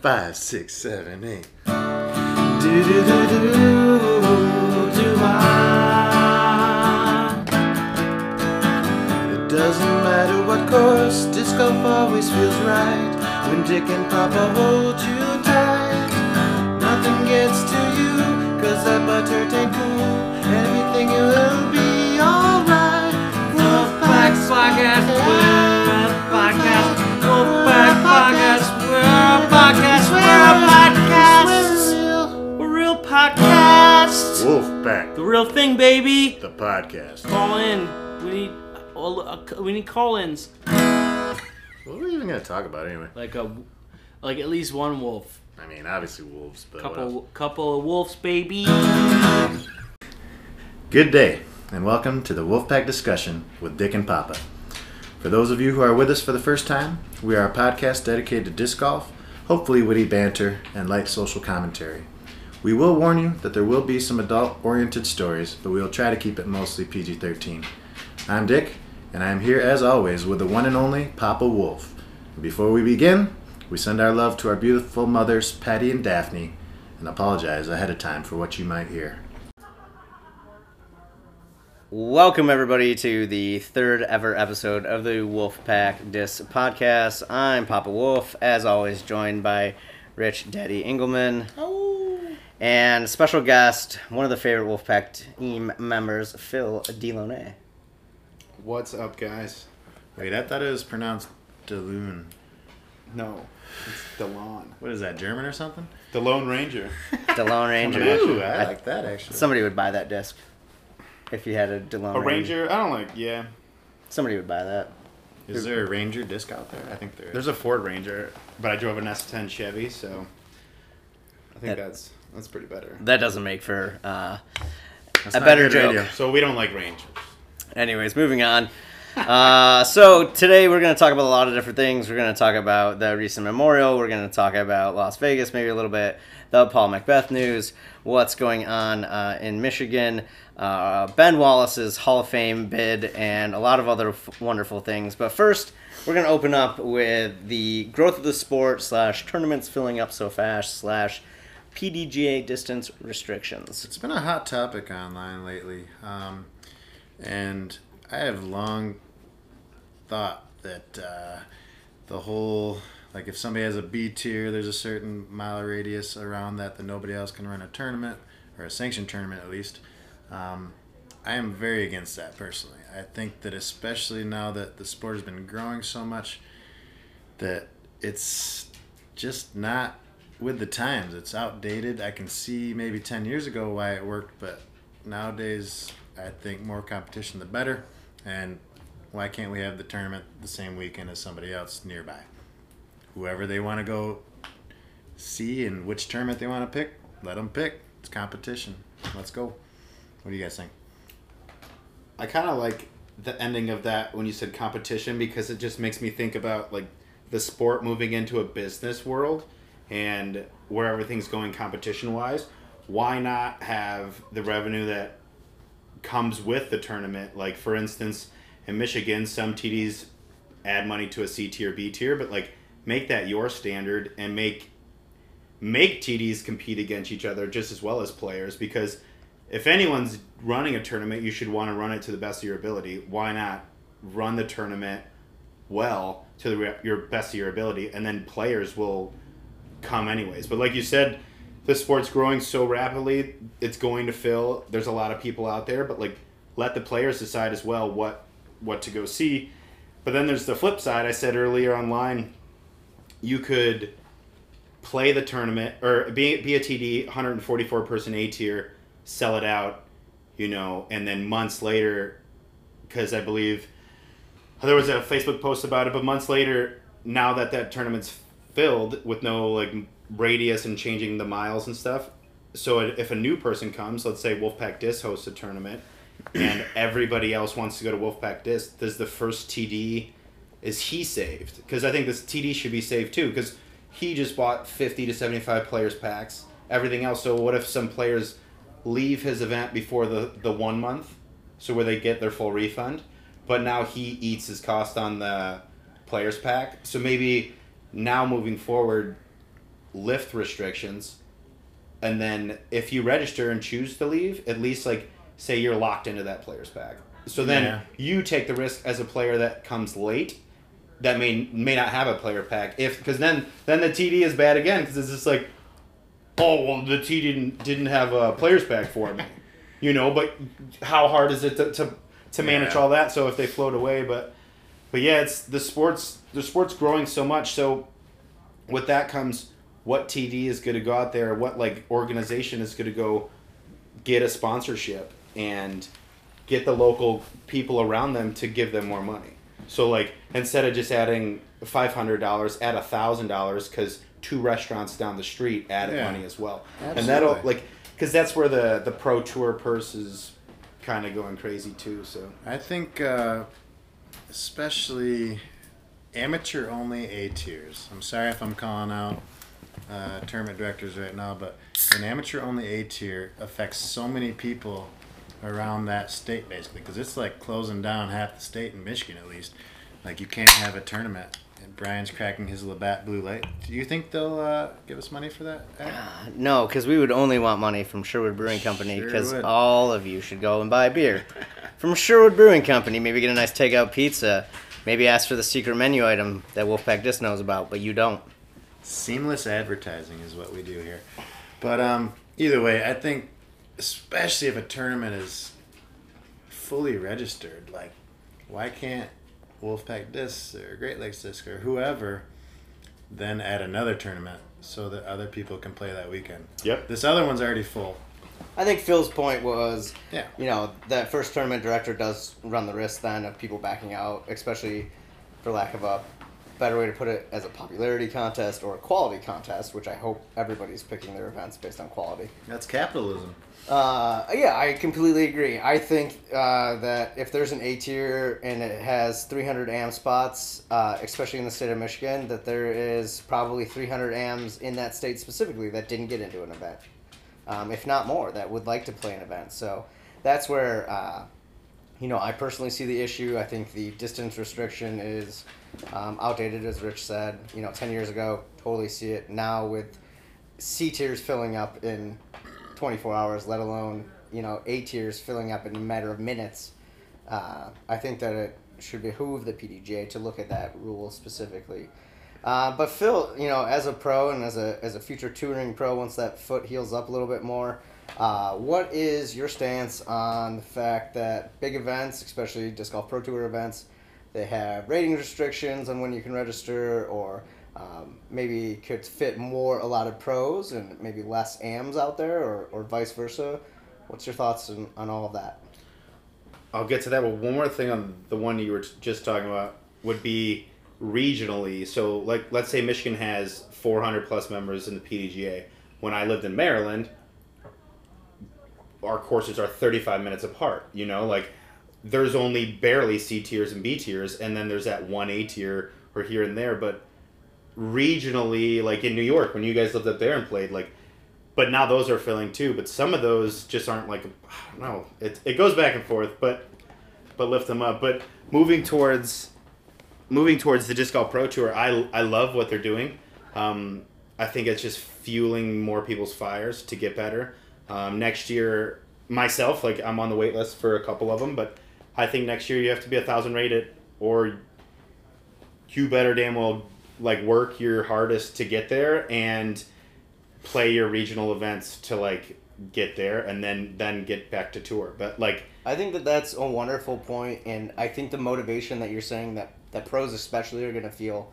Five, six, seven, eight. Do do do do do I? It doesn't matter what course, disc golf always feels right. When Dick and Papa hold you tight, nothing gets to you, cause that butter ain't cool. Everything will be alright. Wolfpack podcast, real thing, baby. the podcast. Call in. We need. uh, We need call-ins. What are we even gonna talk about anyway? Like a, like at least one wolf. I mean, obviously wolves, but? Couple, couple of wolves, baby. Good day, and welcome to the Wolfpack discussion with Dick and Papa. For those of you who are with us for the first time, we are a podcast dedicated to disc golf, hopefully witty banter, and light social commentary. We will warn you that there will be some adult oriented stories, but we will try to keep it mostly PG 13. I'm Dick, and I am here as always with the one and only Papa Wolf. And before we begin, we send our love to our beautiful mothers, Patty and Daphne, and apologize ahead of time for what you might hear. Welcome everybody to the third ever episode of the Wolfpack Disc Podcast. I'm Papa Wolf, as always, joined by Rich Daddy Engelman and special guest, one of the favorite Wolfpack team members, Phil Delone. What's up, guys? Wait, I thought it was pronounced Deloon. No, it's DeLon. What is that, German or something? The Lone Ranger. DeLone Ranger. Ooh, I like that actually. Somebody would buy that disc if you had a DeLone A Ranger? I don't like, yeah. Somebody would buy that. Is there a Ranger disc out there? I think there is. There's a Ford Ranger, but I drove an S10 Chevy, so I think That- that's that's pretty better. That doesn't make for uh, a better good joke. radio. So we don't like Rangers. Anyways, moving on. Uh, so today we're going to talk about a lot of different things. We're going to talk about the recent memorial. We're going to talk about Las Vegas, maybe a little bit the Paul McBeth news, what's going on uh, in Michigan, uh, Ben Wallace's Hall of Fame bid, and a lot of other f- wonderful things. But first, we're going to open up with the growth of the sport slash tournaments filling up so fast slash PDGA distance restrictions. It's been a hot topic online lately, um, and I have long thought that uh, the whole like if somebody has a B tier, there's a certain mile radius around that that nobody else can run a tournament or a sanctioned tournament at least. Um, I am very against that personally. I think that especially now that the sport has been growing so much, that it's just not with the times. It's outdated. I can see maybe 10 years ago why it worked, but nowadays I think more competition the better. And why can't we have the tournament the same weekend as somebody else nearby? Whoever they want to go see and which tournament they want to pick, let them pick. It's competition. Let's go. What do you guys think? I kind of like the ending of that when you said competition because it just makes me think about like the sport moving into a business world and where everything's going competition wise. Why not have the revenue that comes with the tournament? Like for instance, in Michigan, some TDs add money to a C tier, B tier, but like make that your standard and make make TDs compete against each other just as well as players because if anyone's running a tournament, you should want to run it to the best of your ability. Why not run the tournament well to the, your best of your ability, and then players will come anyways. But like you said, the sport's growing so rapidly, it's going to fill. There's a lot of people out there, but like let the players decide as well what what to go see. But then there's the flip side. I said earlier online, you could play the tournament or be, be a TD 144 person A tier, sell it out, you know, and then months later, because I believe there was a Facebook post about it, but months later, now that that tournament's filled with no like radius and changing the miles and stuff, so if a new person comes, let's say Wolfpack Disc hosts a tournament, and everybody else wants to go to Wolfpack Disc, does the first TD is he saved? Because I think this TD should be saved too. Because he just bought fifty to seventy five players packs. Everything else. So what if some players leave his event before the the one month, so where they get their full refund, but now he eats his cost on the players pack. So maybe now moving forward, lift restrictions, and then if you register and choose to leave, at least like say you're locked into that players pack. So then Yeah. you take the risk as a player that comes late that may may not have a player pack if because then then the TD is bad again because it's just like oh well the TD didn't didn't have a players pack for me you know but how hard is it to to, to manage Yeah. all that so if they float away but but yeah it's the sports the sports growing so much so with that comes what TD is going to go out there what like organization is going to go get a sponsorship and get the local people around them to give them more money. So like instead of just adding five hundred dollars, add a thousand dollars because two restaurants down the street added Yeah. money as well, and that'll like because that's where the the pro tour purse is kind of going crazy too. So I think, uh, especially amateur only A tiers. I'm sorry if I'm calling out uh, tournament directors right now, but an amateur only A tier affects so many people around that state basically because it's like closing down half the state in Michigan at least. Like you can't have a tournament. And Brian's cracking his Labatt Blue Light. Do you think they'll uh, give us money for that? Ed? No, because we would only want money from Sherwood Brewing Company because would. all of you should go and buy beer from Sherwood Brewing Company. Maybe get a nice takeout pizza. Maybe ask for the secret menu item that Wolfpack Disc knows about, but you don't. Seamless advertising is what we do here. But um, either way, I think, especially if a tournament is fully registered, like, why can't Wolfpack Disc or Great Lakes Disc or whoever then add another tournament so that other people can play that weekend? Yep. This other one's already full. I think Phil's point was, Yeah. you know, that first tournament director does run the risk then of people backing out, especially for lack of a better way to put it, as a popularity contest or a quality contest, which I hope everybody's picking their events based on quality. That's capitalism. Uh, yeah, I completely agree. I think uh, that if there's an A tier and it has 300 AM spots, uh, especially in the state of Michigan, that there is probably 300 AMs in that state specifically that didn't get into an event, um, if not more, that would like to play an event. So that's where, uh, you know, I personally see the issue. I think the distance restriction is um, outdated, as Rich said. You know, 10 years ago, totally see it now with C tiers filling up in 24 hours, let alone you know A tiers filling up in a matter of minutes. Uh, I think that it should behoove the PDGA to look at that rule specifically. Uh, but Phil, you know, as a pro and as a as a future touring pro, once that foot heals up a little bit more, uh, what is your stance on the fact that big events, especially disc golf pro tour events, they have rating restrictions on when you can register, or um, maybe could fit more allotted pros and maybe less AMs out there, or, or vice versa? What's your thoughts on, on all of that? I'll get to that. But one more thing on the one you were just talking about would be regionally. So, like, let's say Michigan has 400 plus members in the PDGA. When I lived in Maryland, our courses are 35 minutes apart. You know, like there's only barely C tiers and B tiers, and then there's that one A tier or here and there. But regionally, like in New York, when you guys lived up there and played, like, but now those are filling too. But some of those just aren't like, I don't know. It, it goes back and forth, but but lift them up. But moving towards moving towards the disc golf pro tour, I I love what they're doing. Um, I think it's just fueling more people's fires to get better. Um, next year, myself, like I'm on the wait list for a couple of them, but I think next year you have to be a thousand rated, or you better damn well like work your hardest to get there and play your regional events to like get there and then then get back to tour. But like I think that that's a wonderful point, and I think the motivation that you're saying that that pros especially are going to feel,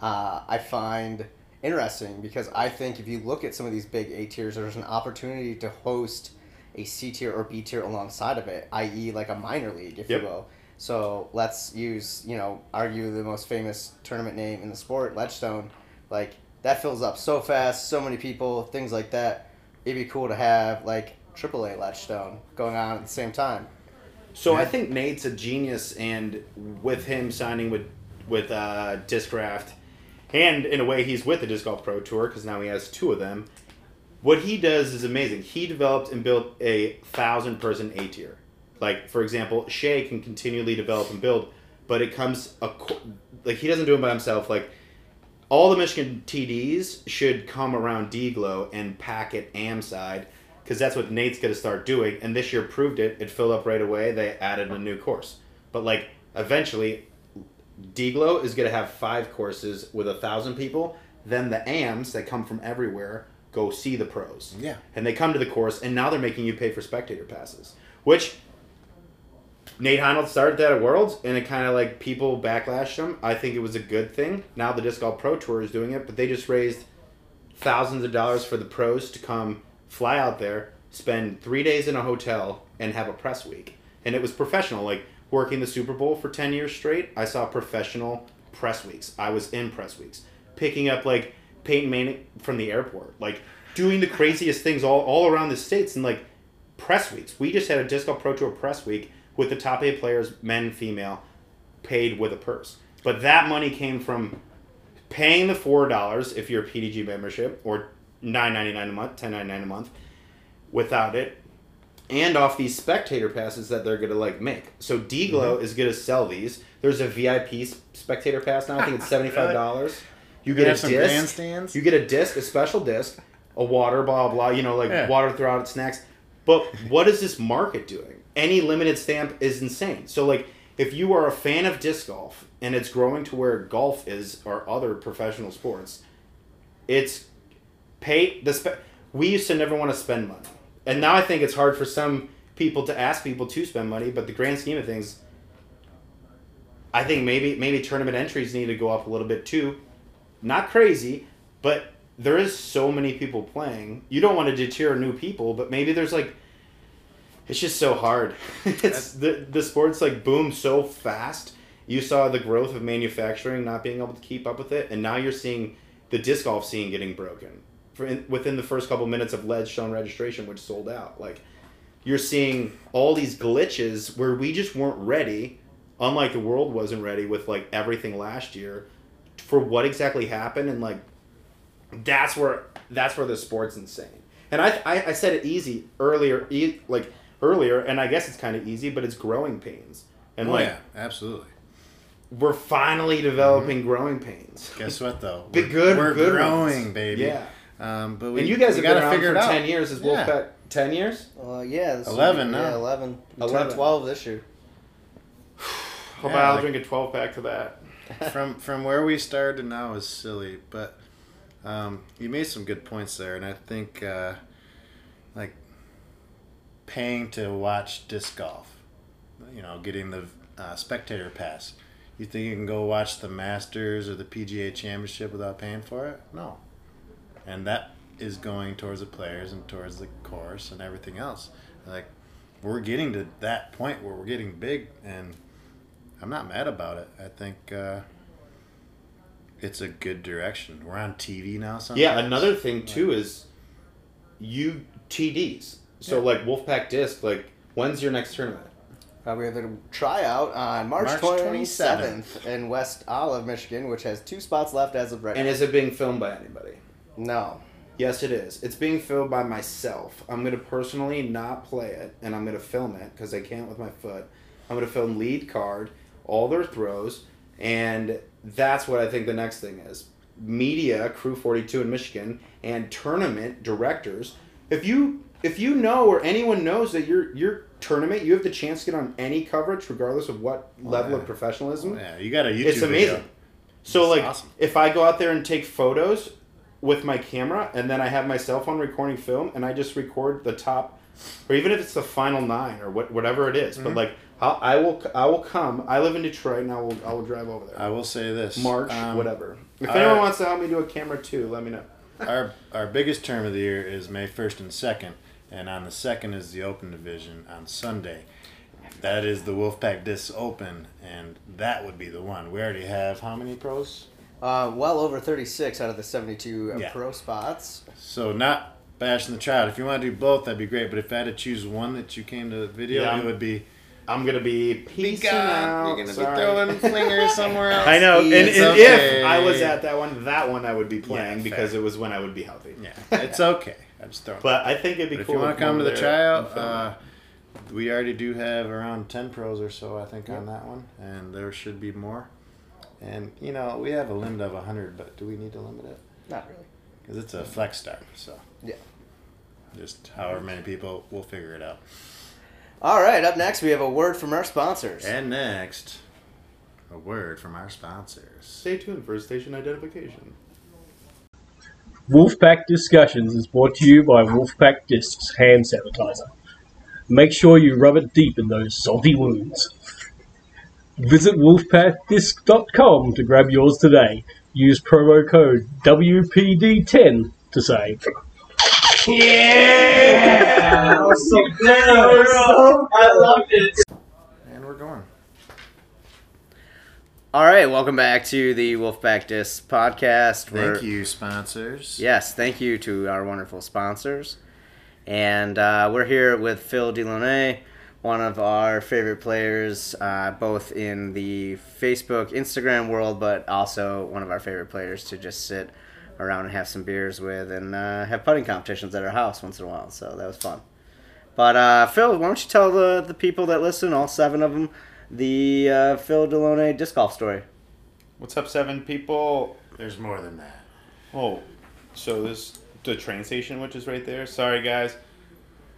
uh, I find interesting because I think if you look at some of these big A tiers, there's an opportunity to host a C tier or B tier alongside of it, i.e., like a minor league, if Yep. you will. So let's use, you know, argue the most famous tournament name in the sport, Ledgestone. Like that fills up so fast, so many people, things like that. It'd be cool to have like AAA Ledgestone going on at the same time. So I think Nate's a genius, and with him signing with with uh, Discraft, and in a way he's with the Disc Golf Pro Tour because now he has two of them. What he does is amazing. He developed and built a thousand person A tier. Like for example, Shea can continually develop and build, but it comes a like he doesn't do it by himself. Like all the Michigan TDs should come around D-Glow and pack it AM side because that's what Nate's going to start doing. And this year proved it. It filled up right away. They added a new course. But like eventually, D-Glow is going to have five courses with a thousand people. Then the AMs that come from everywhere go see the pros. Yeah. And they come to the course, and now they're making you pay for spectator passes, which Nate Heinold started that at Worlds, and it kind of like people backlashed him. I think it was a good thing. Now the Disc Golf Pro Tour is doing it, but they just raised thousands of dollars for the pros to come fly out there, spend three days in a hotel, and have a press week. And it was professional. Like working the Super Bowl for 10 years straight, I saw professional press weeks. I was in press weeks. Picking up like Peyton Manning from the airport, like doing the craziest things all, all around the states and like press weeks. We just had a Disc Golf Pro Tour press week with the top eight players, men, female, paid with a purse. But that money came from paying the four dollars if you're a PDG membership or nine ninety nine a month, ten ninety nine a month, without it, and off these spectator passes that they're gonna like make. So D Glow mm-hmm. is gonna sell these. There's a VIP spectator pass now. I think it's seventy five dollars. You get a some disc. grandstands. You get a disc, a special disc, a water, blah blah. You know, like Yeah. water throughout snacks. But what is this market doing? Any limited stamp is insane. So like, if you are a fan of disc golf and it's growing to where golf is or other professional sports, it's pay the spe- we used to never want to spend money, and now I think it's hard for some people to ask people to spend money. But the grand scheme of things, I think maybe maybe tournament entries need to go up a little bit too. Not crazy, but there is so many people playing. You don't want to deter new people, but maybe there's like it's just so hard. it's the the sports like boom so fast. You saw the growth of manufacturing not being able to keep up with it, and now you're seeing the disc golf scene getting broken in, within the first couple minutes of Ledgestone registration, which sold out. Like you're seeing all these glitches where we just weren't ready, unlike the world wasn't ready with like everything last year for what exactly happened and like that's where that's where the sport's insane. And I I, I said it easy earlier, e- like earlier, and I guess it's kind of easy, but it's growing pains. And Oh like yeah, absolutely. we're finally developing mm-hmm. growing pains. Guess what though? We're- good, We're good growing, ones. baby. Yeah. Um, but we, and you guys we have been gotta around figure for it out. ten years as Yeah. Wolfpack. Ten years? Uh, yeah, this 11 be- now. Yeah, 11. We 11. 12 this year. How Yeah, about I'll like- drink a twelve pack to that? from from where we started now is silly, but um, you made some good points there, and I think uh, like paying to watch disc golf, you know, getting the uh, spectator pass. You think you can go watch the Masters or the PGA Championship without paying for it? No, and that is going towards the players and towards the course and everything else. Like we're getting to that point where we're getting big and I'm not mad about it. I think uh, it's a good direction. We're on TV now. Sometimes. Yeah, another thing too is you TDs. So Yeah. like Wolfpack Disc, like when's your next tournament? Uh, we have the tryout on March, March 27th in West Olive, Michigan, which has two spots left as of right And now. is it being filmed by anybody? No. Yes, it is. It's being filmed by myself. I'm gonna personally not play it, and I'm gonna film it because I can't with my foot. I'm gonna film lead card, all their throws, and that's what I think the next thing is. Media, Crew 42 in Michigan, and tournament directors. If you if you know or anyone knows that your your tournament, you have the chance to get on any coverage, regardless of what oh, level yeah. of professionalism. Oh, yeah, you got a YouTube. It's amazing. Video. So like awesome. if I go out there and take photos with my camera and then I have my cell phone recording film and I just record the top or even if it's the final 9 or what whatever it is, Mm-hmm. but like I'll, I will I will come. I live in Detroit and I will I will drive over there. I will say this. March um, whatever. If our- anyone wants to help me do a camera too, let me know. Our our biggest term of the year is May first and second, and on the second is the Open Division on Sunday. That is the Wolfpack Disc Open, and that would be the one. We already have how many pros? Uh, well over 36 out of the 72 uh, Yeah. pro spots. So not bashing the tryout. If you want to do both, that'd be great. But if I had to choose one that you came to the video, Yeah. it would be I'm gonna be peacing out. You're gonna Sorry. be throwing flingers somewhere else. I know, and, and okay. if I was at that one, that one I would be playing Yeah, because fair. it was when I would be healthy. Yeah, it's okay. I'm just throwing. But I think it'd be But if cool. you want to come to the there tryout, uh, we already do have around 10 pros or so, I think, on that one. And there should be more. And, you know, we have a limit of 100, but do we need to limit it? Not really. Because it's a flex start, so. Yeah. Just however many people, we'll figure it out. All right, up next we have a word from our sponsors. And next, a word from our sponsors. Stay tuned for station identification. Wolfpack Discussions is brought to you by Wolfpack Discs Hand Sanitizer. Make sure you rub it deep in those salty wounds. Visit wolfpackdisc.com to grab yours today. Use promo code WPD10 to save. Yeah! so so I loved it. And we're going. All right, welcome back to the Wolfpack Disc podcast. Thank We're- you, sponsors. Yes, thank you to our wonderful sponsors. And uh, we're here with Phil Delaunay, one of our favorite players, uh, both in the Facebook, Instagram world, but also one of our favorite players to just sit around and have some beers with and uh, have putting competitions at our house once in a while. So that was fun. But uh, Phil, why don't you tell the, the people that listen, all seven of them, the uh, Phil Delaunay disc golf story? What's up, seven people? There's more than that. Oh, so this the train station, which is right there. Sorry, guys,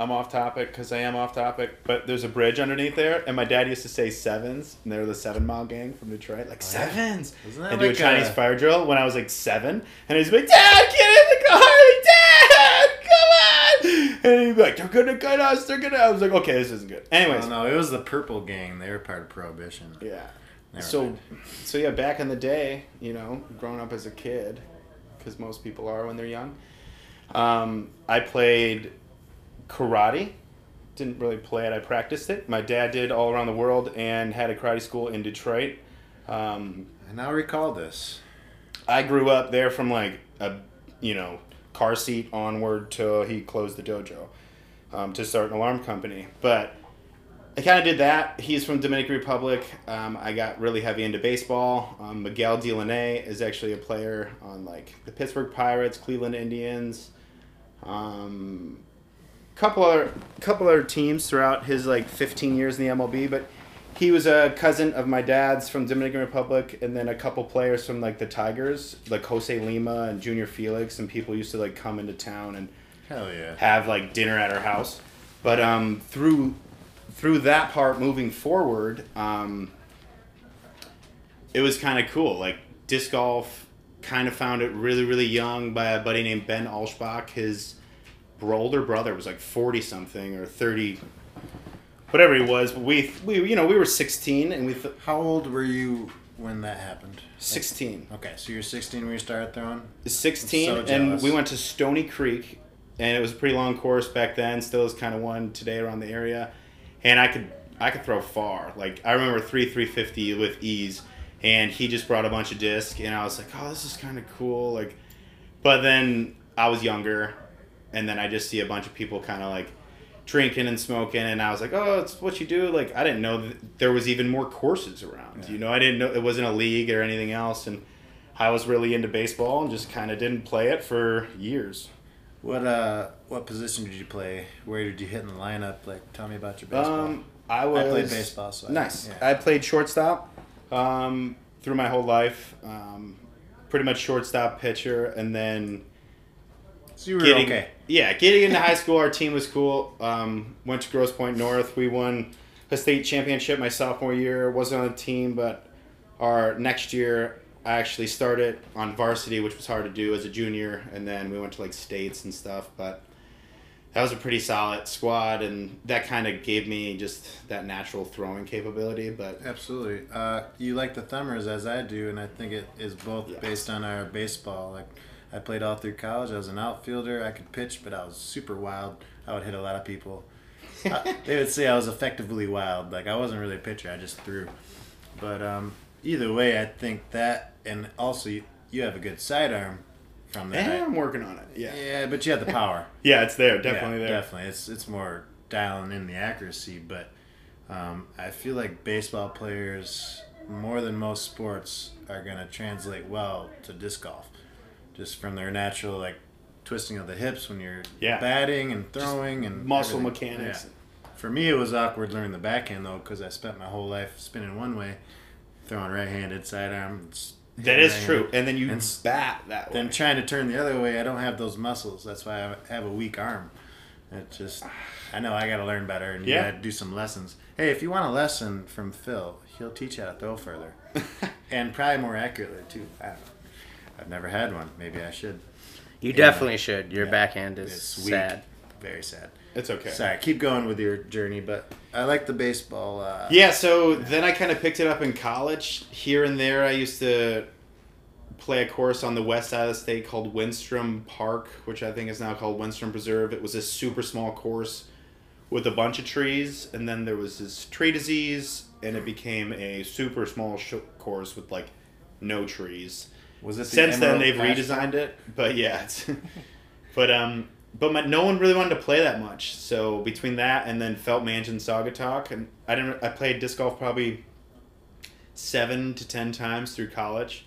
I'm off topic because I am off topic. But there's a bridge underneath there, and my dad used to say sevens, and they're the Seven Mile Gang from Detroit. Like yeah? sevens, Isn't that and do a Chinese a- fire drill when I was like seven, and he's like, "Dad, get in the car, like, Dad, come on!" And he'd be like, "They're gonna cut us, they're gonna." I was like, "Okay, this isn't good." Anyways, Oh, no, it was the Purple Gang. They were part of Prohibition. yeah. Never So, mind. so yeah, back in the day, you know, growing up as a kid, because most people are when they're young, um, I played karate. Didn't really play it. I practiced it. My dad did all around the world and had a karate school in Detroit. Um, I now recall this. I grew up there from like a you know car seat onward till he closed the dojo um, to start an alarm company. But I kind of did that. He's from Dominican Republic. Um, I got really heavy into baseball. Um, Miguel Delaney is actually a player on like the Pittsburgh Pirates, Cleveland Indians, um, couple other couple other teams throughout his like 15 years in the MLB. But he was a cousin of my dad's from Dominican Republic, and then a couple players from like the Tigers, like Jose Lima and Junior Felix, and people used to like come into town and Hell yeah. have like dinner at our house. But um, through through that part moving forward, um, it was kind of cool. Like disc golf, kind of found it really really young by a buddy named Ben Alschbach. His older brother was like forty something or thirty, whatever he was. But we we you know we were sixteen and we th- How old were you when that happened? sixteen. Okay, so you're 16 when you started throwing? 16 So and we went to Stony Creek and it was a pretty long course back then still is kind of one today around the area and I could I could throw far like I remember 3 350 with ease and he just brought a bunch of disc and I was like oh this is kind of cool like but then I was younger and then I just see a bunch of people kind of like drinking and smoking and I was like oh it's what you do like I didn't know there was even more courses around you know I didn't know it wasn't a league or anything else and I was really into baseball and just kind of didn't play it for years. What uh, what position did you play? Where did you hit in the lineup? Like, tell me about your baseball. Um, I was I played baseball, so I- nice. yeah. I played shortstop um, through my whole life. Um, pretty much shortstop, pitcher, and then so you were getting okay. yeah, getting into high school. Our team was cool. Um, went to Grosse Pointe North. We won a state championship my sophomore year. wasn't on the team, but our next year I actually started on varsity, which was hard to do as a junior, and then we went to like states and stuff. But that was a pretty solid squad, and that kind of gave me just that natural throwing capability. But Absolutely. Uh, you like the Thumbers as I do, and I think it is both Yeah. based on our baseball. Like, I played all through college. I was an outfielder. I could pitch, but I was super wild. I would hit a lot of people. I, they would say I was effectively wild. Like I wasn't really a pitcher. I just threw. But um, either way, I think that, and also you, you have a good sidearm from that. and I'm working on it. Yeah, Yeah, but you have the power. yeah, it's there, definitely Yeah, there. Definitely, it's it's more dialing in the accuracy, but Um, I feel like baseball players, more than most sports, are going to translate well to disc golf, just from their natural like twisting of the hips when you're Yeah. batting and throwing and muscle everything. mechanics. Yeah. For me, it was awkward learning the backhand though, because I spent my whole life spinning one way, throwing right-handed sidearm. That is true. And then you And bat that way. Then trying to turn the other way, I don't have those muscles. That's why I have a weak arm. It just, I know I got to learn better and you Yeah. got to do some lessons. Hey, if you want a lesson from Phil, he'll teach you how to throw further and probably more accurately too. I don't know. I've never had one. Maybe I should. You definitely should. Your Yeah. backhand is It's sad. Very sad. it's okay. Sorry, keep going with your journey, but I like the baseball. Uh, Yeah, so then I kind of picked it up in college. Here and there, I used to play a course on the west side of the state called Winstrom Park, which I think is now called Winstrom Preserve. It was a super small course with a bunch of trees, and then there was this tree disease, and it became a super small sh- course with like no trees. Was it the Since then, they've redesigned it, but yeah, it's, but um, but my, no one really wanted to play that much. So between that and then Felt Mansion Saugatuck, and I didn't. I played disc golf probably seven to ten times through college,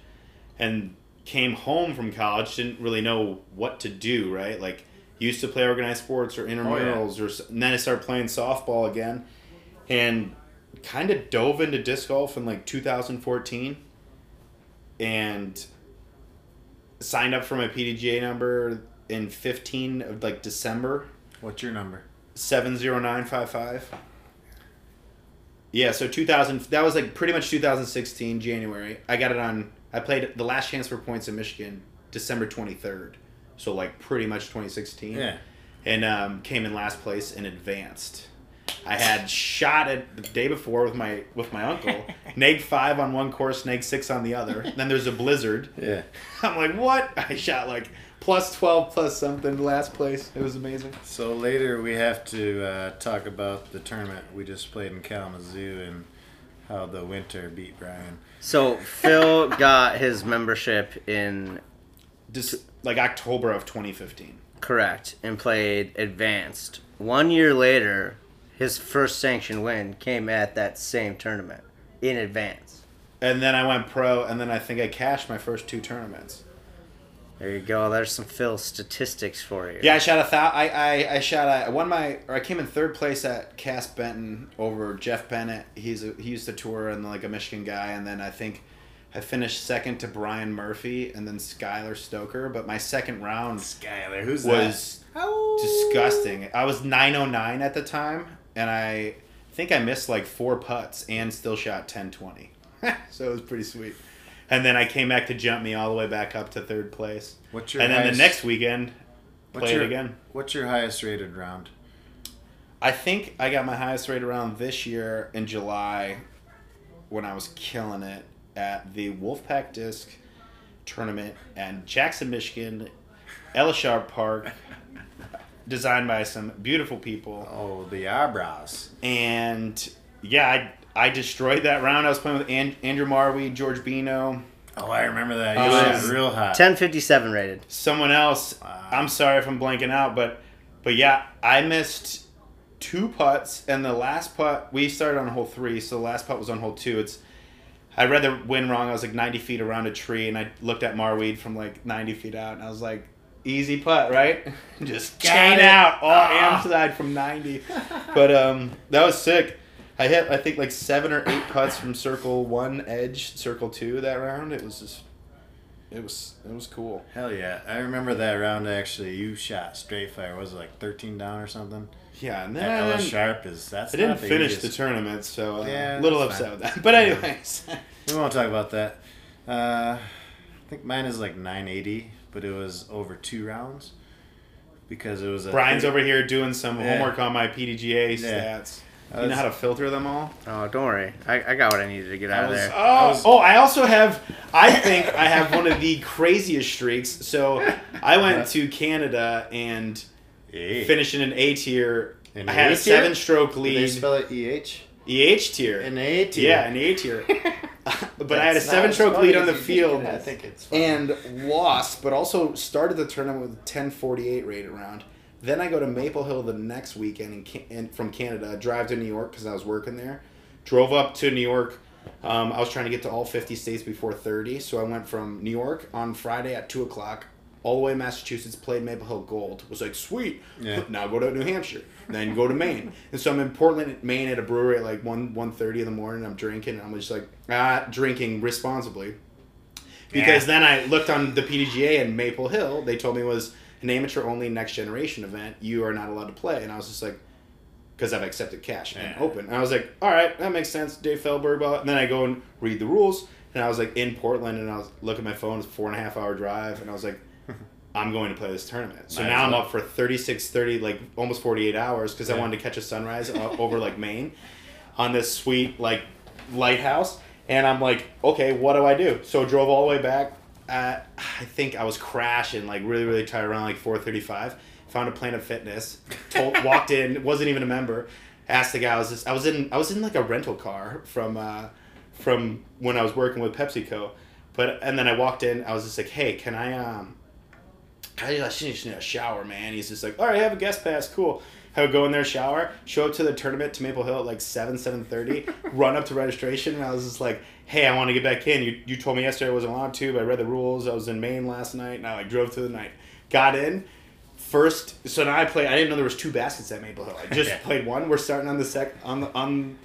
and came home from college didn't really know what to do. Right, like used to play organized sports or intramurals, or and then I started playing softball again, and kind of dove into disc golf in like 2014, and signed up for my PDGA number in 15 of like December What's your number? 70955. Yeah, so 2000 that was like pretty much 2016 January. I got it on I played the last chance for points in Michigan December 23rd. So like pretty much 2016. Yeah. And um, came in last place and advanced. I had shot it the day before with my with my uncle. neg 5 on one course, neg 6 on the other. Then there's a blizzard. Yeah. I'm like, "What?" I shot like plus 12 plus something last place. It was amazing. So later we have to uh, talk about the tournament we just played in Kalamazoo and how the winter beat Brian. So Phil got his membership in Just like October of 2015. correct and played advanced. One year later, his first sanctioned win came at that same tournament in advance. And then I went pro, and then I think I cashed my first two tournaments. There you go. There's some Phil statistics for you. Yeah, I shot a thou. I, I I shot a I won my or I came in third place at Cass Benton over Jeff Bennett. He's a, he used to tour and like a Michigan guy, and then I think I finished second to Brian Murphy and then Skylar Stoker. But my second round Skyler, who's was that? disgusting. I was 909 at the time, and I think I missed like four putts and still shot 1020. so it was pretty sweet. And then I came back to jump me all the way back up to third place. What's your And then the next weekend, play your, it again. What's your highest rated round? I think I got my highest rated round this year in July when I was killing it at the Wolfpack Disc tournament and Jackson, Michigan, Ella Sharp Park, designed by some beautiful people. Oh, the eyebrows. And yeah, I, I destroyed that round. I was playing with An- Andrew Marwe, George Bino, Oh, I remember that. You Uh, shot real hot. 1057 rated. someone else. Wow. I'm sorry if I'm blanking out, but but yeah, I missed two putts, and the last putt we started on hole three, so the last putt was on hole two. It's I read the wind wrong. I was like 90 feet around a tree, and I looked at Marwede from like 90 feet out, and I was like, easy putt, right? Just Got chain it. out all Ah. am side from 90. but um, that was sick. I hit I think like seven or eight putts from circle one edge, circle two that round. It was just, it was it was cool. Hell yeah. I remember that round actually. You shot straight fire. Was it like 13 down or something? Yeah, and then That I Ella Sharp is that's I didn't not the finish the easiest. tournament, so uh, Yeah, a little upset fine. with that. But anyways, We won't talk about that. Uh, I think mine is like 980, but it was over two rounds because it was a Brian's over here doing some Yeah. homework on my PDGA Yeah. stats. I You know how to filter them all? Oh, don't worry. I, I got what I needed to get out of there. Oh, was- oh, I also have. I think I have one of the craziest streaks. So I went to Canada and Yeah. finished in an A tier. An I had A a seven-stroke Did they lead. spell it EH? EH tier. An A tier. Yeah, an A tier. but I had a seven-stroke lead on the field. I think it's and lost, but also started the tournament with 1048 rated round. Then I go to Maple Hill the next weekend Ca- in, from Canada. Drive to New York because I was working there. Drove up to New York. Um, I was trying to get to all 50 states before 30, so I went from New York on Friday at 2 o'clock all the way to Massachusetts, played Maple Hill Gold. Was like, sweet. Yeah. Now go to New Hampshire. Then go to Maine. And so I'm in Portland, Maine at a brewery at like 1 1.30 in the morning. I'm drinking. And I'm just like, ah, drinking responsibly. Because then I looked on the PDGA and Maple Hill. They told me it was an amateur only next generation event. You are not allowed to play. And I was just like, because I've accepted cash and Yeah. open. And I was like, all right, that makes sense. Dave Feldberg. Blah. And then I go and read the rules. And I was like in Portland and I was look at my phone. It's a four and a half hour drive. And I was like, I'm going to play this tournament. So now I'm up for 36, 30, like almost 48 hours because I wanted to catch a sunrise over like Maine on this sweet like lighthouse. And I'm like, okay, what do I do? So I drove all the way back. At, I think I was crashing, like really, really tired around like 4:35. Found a Planet of Fitness. Told, walked in, wasn't even a member. Asked the guy. I was just, I was in, I was in like a rental car from, uh, from when I was working with PepsiCo. But and then I walked in. I was just like, hey, can I um, I just need a shower, man. He's just like, all right, I have a guest pass, cool. I would go in there, shower, show up to the tournament to Maple Hill at like seven, seven thirty, run up to registration, and I was just like, hey, I want to get back in. You, you told me yesterday I wasn't allowed to, but I read the rules. I was in Maine last night, and I like drove through the night, got in. First, so now I play. I didn't know there was two baskets at Maple Hill. I just played one. We're starting on the sec on the on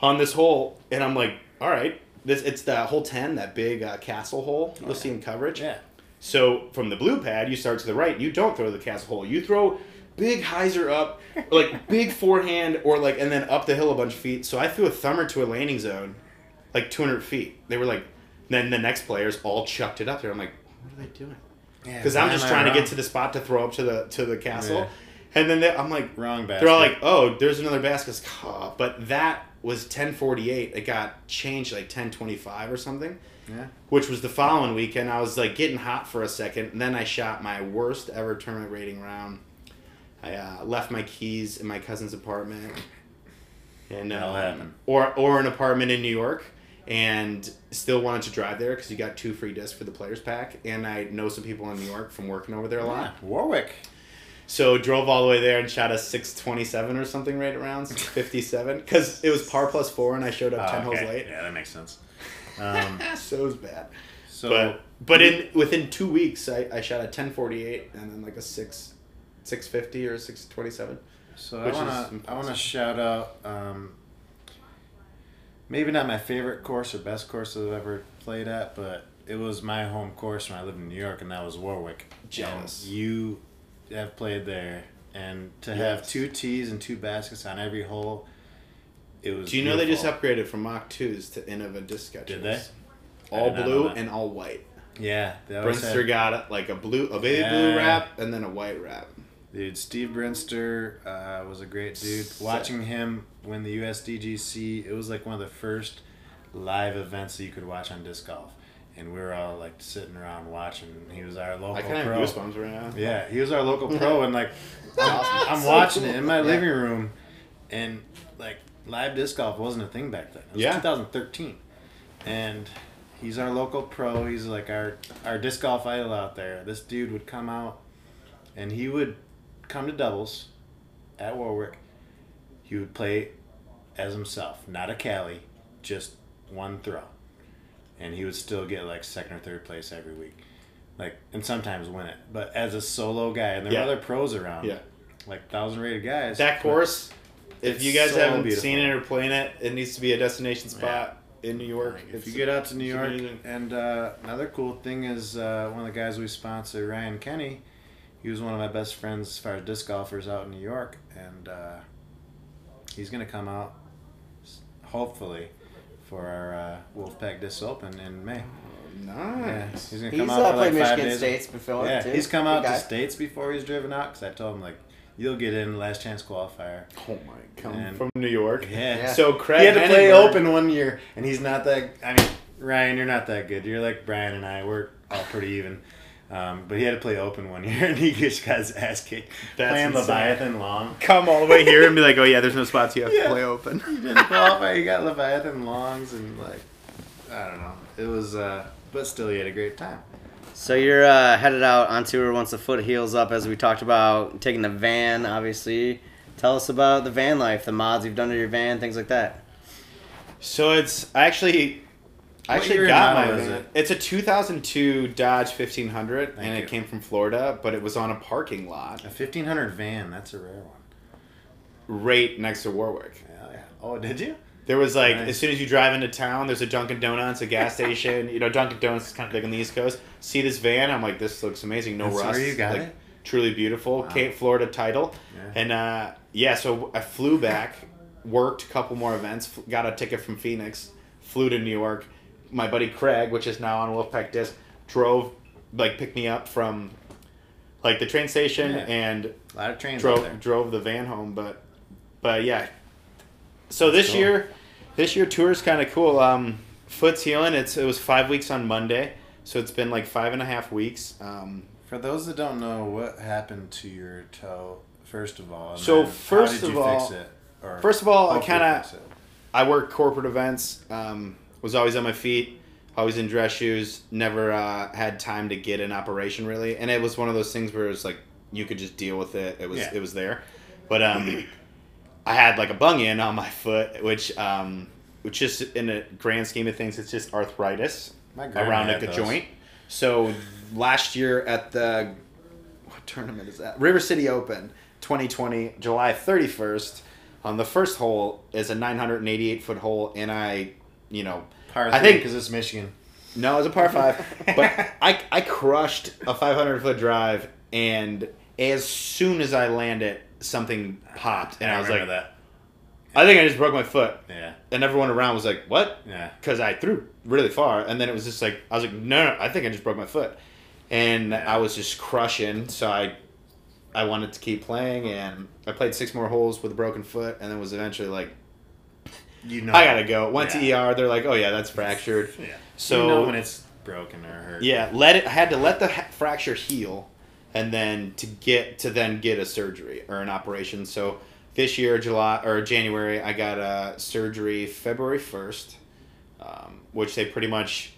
on this hole, and I'm like, all right, this it's the hole ten, that big uh, castle hole you'll see in coverage. Yeah. So from the blue pad, you start to the right. You don't throw the castle hole. You throw big hyzer up, like big forehand, or like and then up the hill a bunch of feet. So I threw a thumber to a landing zone, like 200 feet. They were like, then the next players all chucked it up there. I'm like, what are they doing? Because I'm just trying to get to the spot to throw up to the to the castle, Yeah. and then they, I'm like, Wrong basket. they're all like, oh, there's another basket. It's But that was 1048. It got changed like 1025 or something Yeah. which was the following weekend. I was like getting hot for a second, and then I shot my worst ever tournament rating round. I uh, left my keys in my cousin's apartment, and uh, or or an apartment in New York, and still wanted to drive there because you got two free discs for the players pack, and I know some people in New York from working over there a lot. Yeah. Warwick. So drove all the way there and shot a six twenty seven or something right around fifty seven because it was par plus four, and I showed up ten Oh, okay. holes late. Yeah, that makes sense. Um, So it bad. so but but in within two weeks I, I shot a 1048 and then like a 6 650 or 627 So I wanna I wanna shout out um, maybe not my favorite course or best course I've ever played at, but it was my home course when I lived in New York, and that was Warwick. Jealous. And you have played there, and to have two tees and two baskets on every hole, it was. do you know they just upgraded from Mach 2s to Innova disc Did they? All blue and all white Yeah, Brinster got like a blue a baby Yeah. blue wrap and then a white wrap Dude, Steve Brinster uh, was a great dude. Watching him win the USDGC, it was like one of the first live events that you could watch on disc golf, and we were all like sitting around watching. He was our local I kind of pro. goosebumps right now Yeah, he was our local pro, and like I'm, I'm watching it in my living room, and like live disc golf wasn't a thing back then. It was Yeah. 2013, and he's our local pro. He's like our our disc golf idol out there. This dude would come out, and he would come to doubles at Warwick. He would play as himself, not a Cali, just one throw, and he would still get like second or third place every week like and sometimes win it. But as a solo guy, and there Yeah. are other pros around, yeah like thousand rated guys. that course if you guys so haven't beautiful. seen it or playing it it needs to be a destination spot in New York Like, if It's- you get out to New York, amazing. and uh, another cool thing is uh, one of the guys we sponsor, Ryan Kenny. He was one of my best friends as far as disc golfers out in New York, and uh, he's gonna come out, hopefully, for our uh, Wolfpack Disc Open in May. Yeah, nice he's gonna He's come uh, out for played like five Michigan days. States before Yeah, too. he's come Good out to states before he's driven out because I told him like you'll get in last chance qualifier. oh my come And- from New York Yeah. Yeah. so Craig He had to play Henningberg- open one year, and he's not that. I mean, Ryan, you're not that good. You're like Brian and I. We're all pretty even. Um, but he had to play open one year, and he just got his ass kicked. That's playing insane. Leviathan long. come all the way here and be like, oh yeah, there's no spots you have Yeah. to play open. He didn't qualify. He got Leviathan longs, and like, I don't know. It was, uh, but still, he had a great time. So you're uh, headed out on tour once the foot heals up, as we talked about, taking the van, obviously. Tell us about the van life, the mods you've done to your van, things like that. So it's I actually I What actually got my van. it? It's a 2002 Dodge 1500 Thank and you. it came from Florida, but it was on a parking lot A 1500 van, that's a rare one. right next to Warwick. Yeah, yeah. Oh, did you? There was like Nice. as soon as you drive into town, there's a Dunkin' Donuts, a gas station. you know, Dunkin' Donuts is kind of big on the East Coast. See this van? I'm like, this looks amazing. No That's rust. you got like, it? Truly beautiful. Wow. Cape Florida title. Yeah. And uh, yeah, so I flew back, worked a couple more events, got a ticket from Phoenix, flew to New York. My buddy Craig, which is now on Wolfpack Disc, drove like picked me up from like the train station Yeah. and A lot of trains drove drove the van home, but but yeah. So this cool. year, this year tour is kind of cool. Um, Foot's healing. It's it was five weeks on Monday, so it's been like five and a half weeks. Um, For those that don't know, what happened to your toe, first of all? So first of all- fix it? Or first of all, I kind of. I work corporate events. Um, was always on my feet, always in dress shoes. Never uh, had time to get an operation really, and it was one of those things where it was like you could just deal with it. It was Yeah. it was there, but um, I had like a bunion on my foot, which um, which just in the grand scheme of things, it's just arthritis around like a those. joint. So last year at the what tournament is that? River City Open 2020, July 31st. On the first hole is a 988 foot hole, and I, you know, Par I think because it's Michigan. no, it was a par five, but I I crushed a 500 foot drive, and as soon as I landed, something popped, and I, was like, that. I think I just broke my foot, Yeah, and everyone around was like, what? yeah. because I threw really far, and then it was just like I was like, no, no, I think I just broke my foot, and Yeah. I was just crushing. So I, I wanted to keep playing, and I played six more holes with a broken foot, and then was eventually like, You know. I gotta go. Went Yeah. to ER. They're like, oh yeah, that's fractured. Yeah. So you know when it's broken or hurt. yeah, let it. I had to let the ha- fracture heal, and then to get to then get a surgery or an operation. So this year, July or January, I got a surgery February first, um, which they pretty much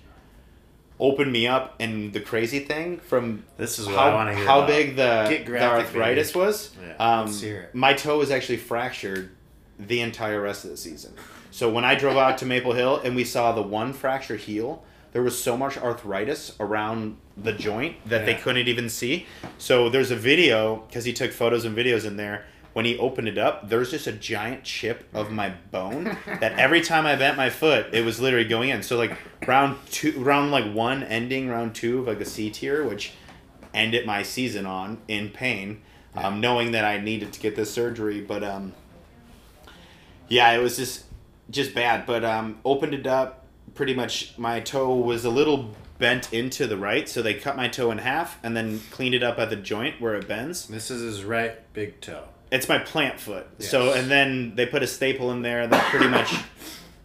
opened me up. And the crazy thing from This is what how I want to hear. how about. big the, the arthritis baby. was. Yeah, um, let's hear it. My toe was actually fractured the entire rest of the season. So when I drove out to Maple Hill and we saw the one fracture heal, there was so much arthritis around the joint that they couldn't even see. So there's a video because he took photos and videos in there. When he opened it up, there's just a giant chip of my bone that every time I bent my foot, it was literally going in. So like round two, round like one, ending round two of like a C tier, which ended my season on in pain, um, knowing that I needed to get this surgery. But um, yeah, it was just just bad. But um, opened it up. Pretty much, my toe was a little bent into the right, so they cut my toe in half and then cleaned it up at the joint where it bends. This is his right big toe. It's my plant foot. So and then they put a staple in there that pretty much.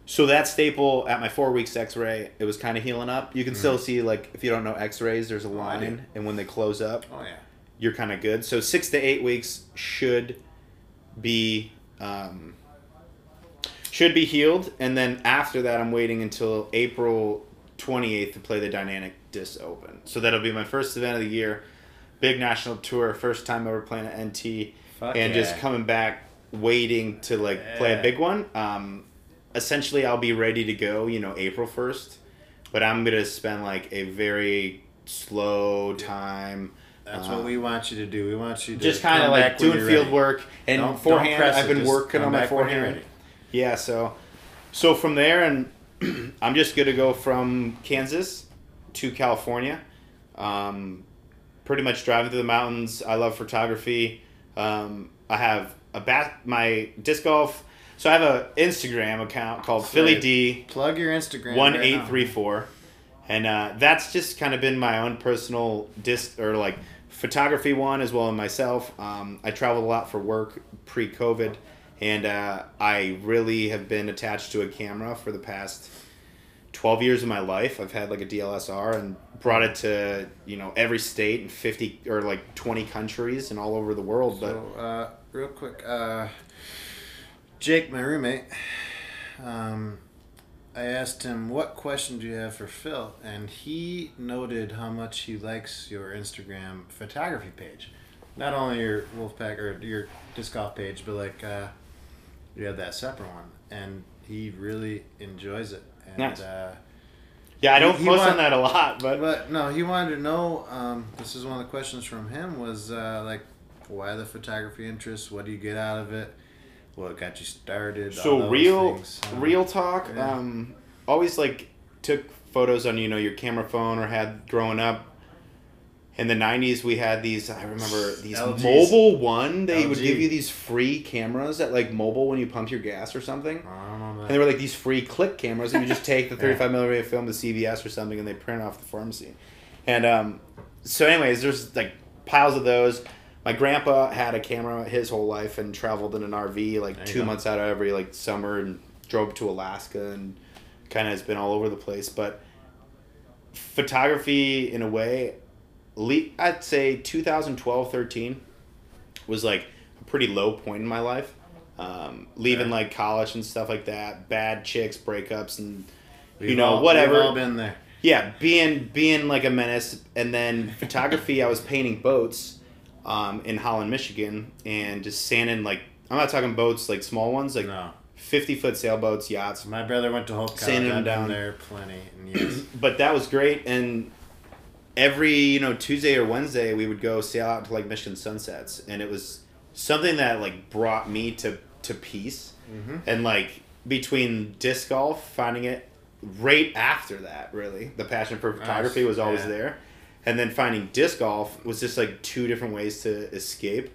So that staple at my four weeks X-ray, it was kind of healing up. You can still see like if you don't know X-rays, there's a line, and when they close up, Oh yeah. you're kind of good. So six to eight weeks should be um, should be healed, and then after that, I'm waiting until April 28th to play the Dynamic Disc Open. So that'll be my first event of the year, big national tour, first time ever playing at NT, Fuck and just coming back waiting to like play a big one. Um, essentially, I'll be ready to go, you know, April 1st, but I'm gonna spend like a very slow time. That's uh, what we want you to do. We want you to just kind of like doing field ready. work and Don't- don't forehand. I've been working come on my back when you're forehand. Yeah, so so from there, and I'm just gonna go from Kansas to California. Um, pretty much driving through the mountains. I love photography. Um, I have a bat my disc golf. So I have a Instagram account called Philly. D Plug your Instagram. one eight three four, and uh, that's just kind of been my own personal disc or like photography one as well as myself. Um, I traveled a lot for work pre COVID, and uh, I really have been attached to a camera for the past. 12 years of my life i've had like a dlsr and brought it to you know every state and 50 or like 20 countries and all over the world but So, uh, real quick, uh, Jake, my roommate, um, I asked him what question do you have for Phil, and he noted how much he likes your Instagram photography page. Not only your Wolfpack or your disc golf page, but like uh, you have that separate one, and he really enjoys it. And, Nice. Uh, Yeah, I don't He post on that a lot, but but no, he wanted to know. Um, this is one of the questions from him was uh, like, why the photography interest? What do you get out of it? What got you started? so real. Uh, real talk yeah. um always like took photos on you know your camera phone or had growing up in the 90s we had these i remember these LGs. mobile one they would give you these free cameras at like mobile when you pumped your gas or something. I don't know and they were like these free click cameras and you just take the 35 millimeter film to cvs or something and they print off the pharmacy. And um so anyways there's like piles of those. My grandpa had a camera his whole life and traveled in an RV like There two months out of every like summer and drove to Alaska and kind of has been all over the place. But photography, in a way, I'd say 2012, 13 was like a pretty low point in my life. Um, leaving like college and stuff like that, bad chicks, breakups, and We've you know all- whatever We've all been there. yeah being being like a menace and then photography i was painting boats um, in holland michigan and just sanding like i'm not talking boats like small ones like No, 50 foot sailboats yachts my brother went to Hope College. Sanding them down. there plenty. And yes, but that was great and every you know tuesday or wednesday we would go sail out to like michigan sunsets. And it was something that like brought me to to peace. And like between disc golf finding it right after that really the passion for photography was always yeah. there. And then finding disc golf was just like two different ways to escape.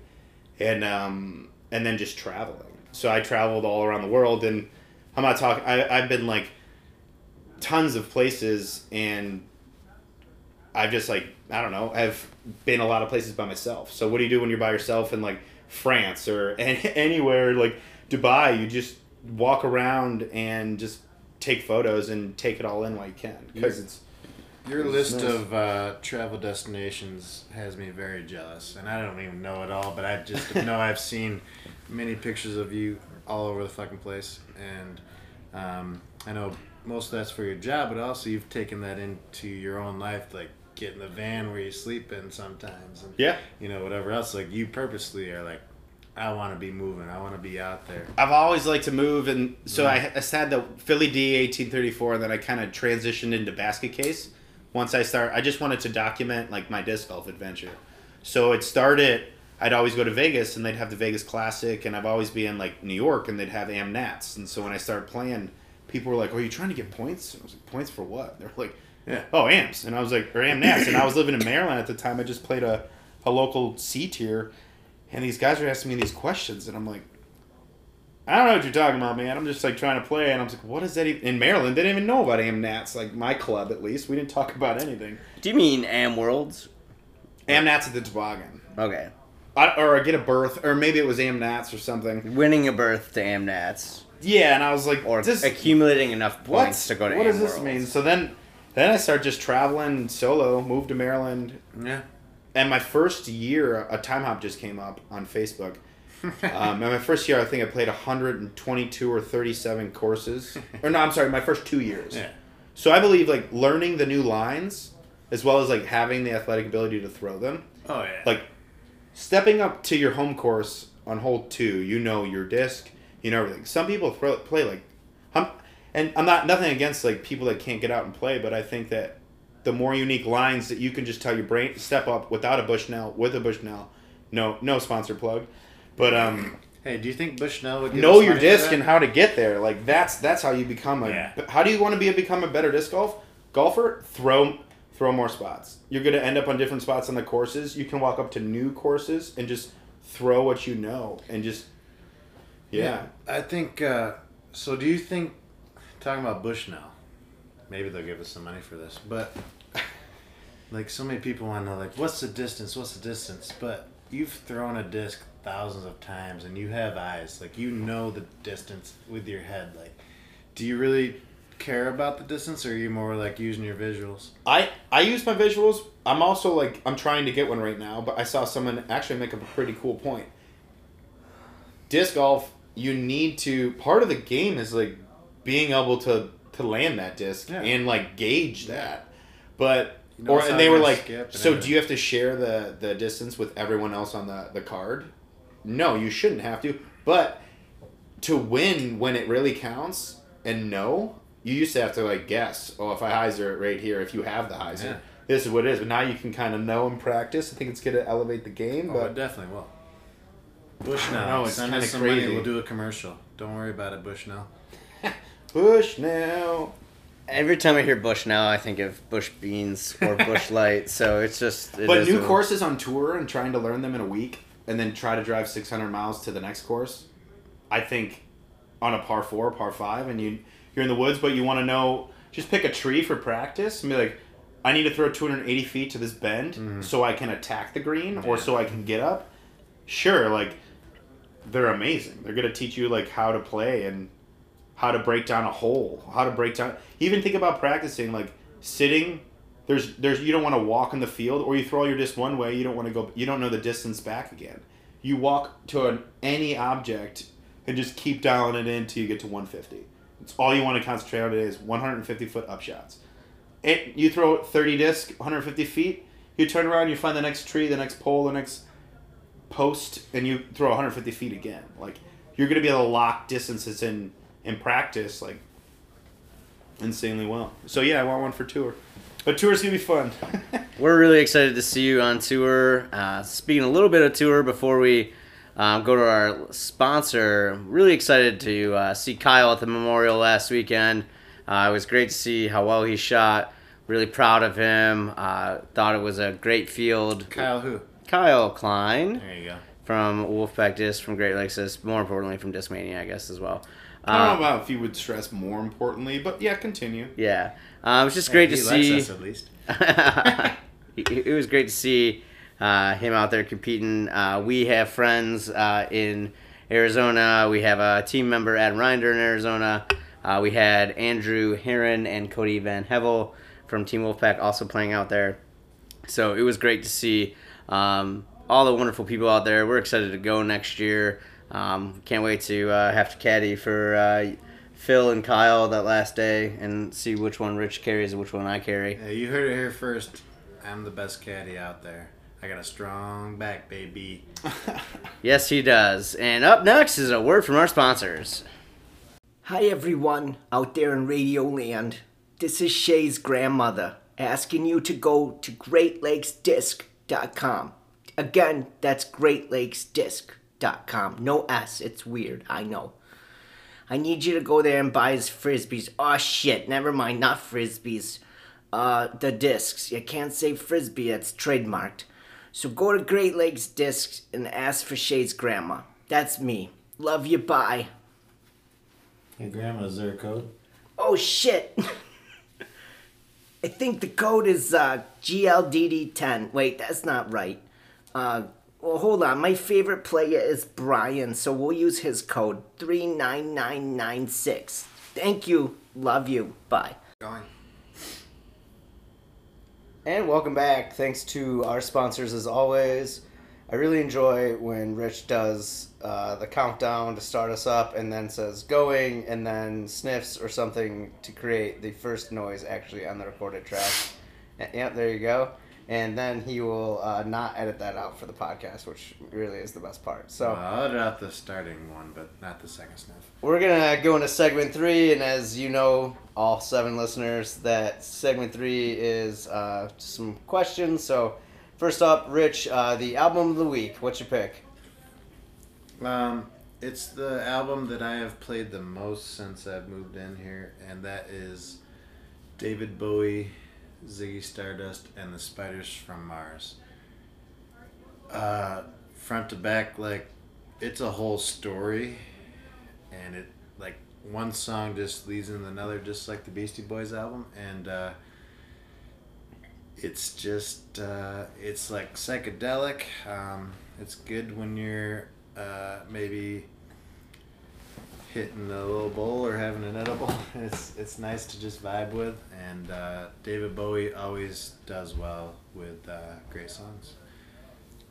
And um and then just traveling. So i traveled all around the world. And i'm not talking I, i've been like tons of places and I've just like I don't know I've been a lot of places by myself. So what do you do when you're by yourself in like France or an- anywhere like Dubai? You just walk around and just take photos and take it all in while you can because it's your list nice. of uh, travel destinations has me very jealous, and I don't even know it all, but I just know I've seen many pictures of you all over the fucking place, and um, I know most of that's for your job, but also you've taken that into your own life, like get in the van where you sleep in sometimes, and yeah. you know whatever else. Like you purposely are like, I want to be moving, I want to be out there. I've always liked to move, and so I, I had the Philly D eighteen thirty four, and then I kind of transitioned into basket case. Once I start, I just wanted to document like my disc golf adventure. So it started. I'd always go to Vegas, and they'd have the Vegas Classic, and I've always been in like New York, and they'd have Am Nats. And so when I started playing, people were like, "Are you trying to get points?" I was like, "Points for what?" They're like, Yeah. "Oh, Ams," and I was like, "Or Am Nats," and I was living in Maryland at the time. I just played a, a local C tier, and these guys are asking me these questions, and I'm like. I don't know what you're talking about, man. I'm just like trying to play, and I was like, "What is that?" Even? In Maryland, they didn't even know about Am Nats. Like my club, at least, we didn't talk about anything. Do you mean Am Worlds? Am Nats at the toboggan, Okay. I, or I get a berth, or maybe it was Am Nats or something. Winning a berth to Am Nats. Yeah, and I was like, Or this, accumulating enough points to go to what Am does this Worlds. mean? So then, then I started just traveling solo. Moved to Maryland, Yeah. and my first year, a time hop just came up on Facebook. um, and my first year, I think I played 122 or 37 courses. Or no, I'm sorry, my first two years. Yeah. So I believe like learning the new lines, as well as like having the athletic ability to throw them. Oh yeah. Like stepping up to your home course on hole two, you know your disc, you know everything. Some people throw play like, and I'm not nothing against like people that can't get out and play, but I think that the more unique lines that you can just tell your brain step up without a Bushnell, with a Bushnell, no no sponsor plug, but um hey, do you think Bushnell would know your disc and how to get there. Like that's that's how you become a. Yeah. How do you want to be a, become a better disc golf golfer? Throw throw more spots. You're gonna end up on different spots on the courses. You can walk up to new courses and just throw what you know and just. Yeah. I think. Uh, so, do you think talking about Bushnell? Maybe they'll give us some money for this, but like so many people want to know, like, what's the distance? What's the distance? But you've thrown a disc thousands of times, and you have eyes. Like, you know the distance with your head. Like, do you really care about the distance, or are you more like using your visuals? I I use my visuals. I'm also like I'm trying to get one right now, but I saw someone actually make up a pretty cool point. Disc golf, you need to part of the game is like being able to to land that disc Yeah. and like gauge that. But You know or and they were like, so do you have to share the the distance with everyone else on the the card? No, you shouldn't have to. But to win when it really counts and know, you used to have to like guess. Oh, if I hyzer it right here, if you have the hyzer, Yeah. this is what it is. But now you can kind of know and practice. I think it's gonna elevate the game. Oh, but it definitely will. Bush I now. know, it's Send kinda us some money. crazy. We'll do a commercial. Don't worry about it, Bushnell. Every time I hear Bushnell, I think of Bush Beans or Busch Light. So it's just. it But new a- courses on tour and trying to learn them in a week and then try to drive 600 miles to the next course, I think on a par four, par five, and you you're in the woods, but you want to know, just pick a tree for practice and be like, I need to throw 280 feet to this bend mm-hmm. so I can attack the green or so I can get up. Sure, like they're amazing. They're gonna teach you like how to play and how to break down a hole, how to break down. Even think about practicing like sitting. There's there's you don't want to walk in the field or you throw your disc one way. You don't want to go. You don't know the distance back again. You walk to an, any object and just keep dialing it in till you get to 150. It's all you want to concentrate on. today is 150 foot up shots. It, you throw 30 disc 150 feet. You turn around, you find the next tree, the next pole, the next post, and you throw 150 feet again. Like you're gonna be able to lock distances in in practice like insanely well. So yeah, I want one for tour, but tour's gonna be fun. We're really excited to see you on tour. Uh, speaking a little bit of tour before we um, go to our sponsor, really excited to uh, see Kyle at the Memorial last weekend. Uh, it was great to see how well he shot. Really proud of him. Uh, thought it was a great field. Kyle who? Kyle Klein There you go. from Wolfpack Disc from Great Lakes, Disc, more importantly from Discmania, I guess as well. I don't know about if you would stress more importantly, but yeah, continue. yeah, uh, it was just great Hey, to he see. Likes us at least. it it was great to see uh, him out there competing. Uh, we have friends uh, in Arizona. We have a team member, Adam Rinder, in Arizona. Uh, we had Andrew Heron and Cody Van Hevel from Team Wolfpack also playing out there. So it was great to see um, all the wonderful people out there. We're excited to go next year. Um, can't wait to uh, have to caddy for uh, Phil and Kyle that last day and see which one Rich carries and which one I carry. Yeah, you heard it here first. I'm the best caddy out there. I got a strong back, baby. Yes, he does. And up next is a word from our sponsors. Hi everyone out there in Radio Land. This is Shay's grandmother asking you to go to GreatLakesDisc.com. Again, that's GreatLakesDisc.com. No S, it's weird, I know. I need you to go there and buy his frisbees. Oh shit, never mind, not frisbees. Uh, the discs. You can't say frisbee, that's trademarked. So go to Great Lakes Discs and ask for Shay's grandma. That's me. Love you, bye. Hey, Grandma, is there a code? Oh shit! I think the code is uh, GLDD10. Wait, that's not right. Uh, well, hold on. My favorite player is Brian, so we'll use his code 39996. Thank you. Love you. Bye. Going. And welcome back. Thanks to our sponsors as always. I really enjoy when Rich does uh, the countdown to start us up and then says going and then sniffs or something to create the first noise actually on the recorded track. Y- Yep, there you go. And then he will uh, not edit that out for the podcast, which really is the best part. So. I'll edit out the starting one, but not the second sniff. We're gonna go into segment three, and as you know, all seven listeners, that segment three is uh, some questions. So, first up, Rich, uh, the album of the week. What's your pick? Um, it's the album that I have played the most since I've moved in here, and that is David Bowie, Ziggy Stardust, and the Spiders from Mars. Uh, front to back, like it's a whole story, and it like one song just leads into another, just like the Beastie Boys album, and uh, it's just uh, it's like psychedelic. Um, it's good when you're uh, maybe hitting a little bowl or having an edible. It's it's nice to just vibe with, and uh, David Bowie always does well with uh, great songs.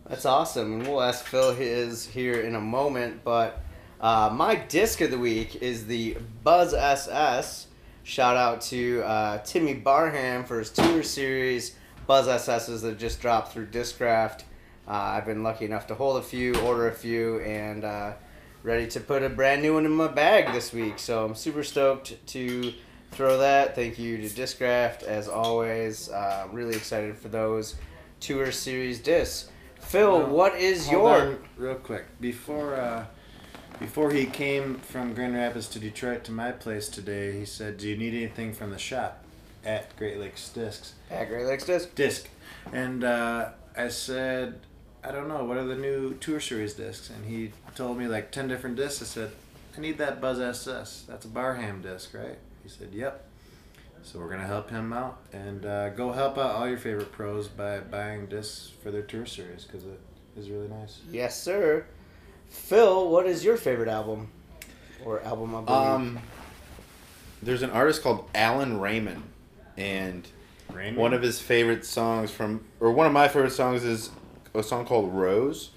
That's awesome, and we'll ask Phil his here in a moment. But uh, my disc of the week is the Buzz SS Shout out to uh, Timmy Barham for his tour series Buzz SSs that just dropped through Discraft. Uh, I've been lucky enough to hold a few, order a few, and uh, ready to put a brand new one in my bag this week. So I'm super stoked to throw that. Thank you to Discraft as always. Uh, really excited for those tour series discs. Phil, Well, what is your real quick before uh, before he came from Grand Rapids to Detroit to my place today. He said, "Do you need anything from the shop at Great Lakes Discs?" at Great Lakes disc? Disc, and uh, I said, "I don't know. What are the new Tour Series discs?" And he told me like ten different discs. I said, "I need that Buzz SS. That's a Barham disc, right?" He said, "Yep." So we're gonna help him out and uh, go help out all your favorite pros by buying discs for their Tour Series because it is really nice. Yes, sir. Phil, what is your favorite album or album? I believe? Um, there's an artist called Alan Raymond, and one of his favorite songs from, or one of my favorite songs is a song called Rose,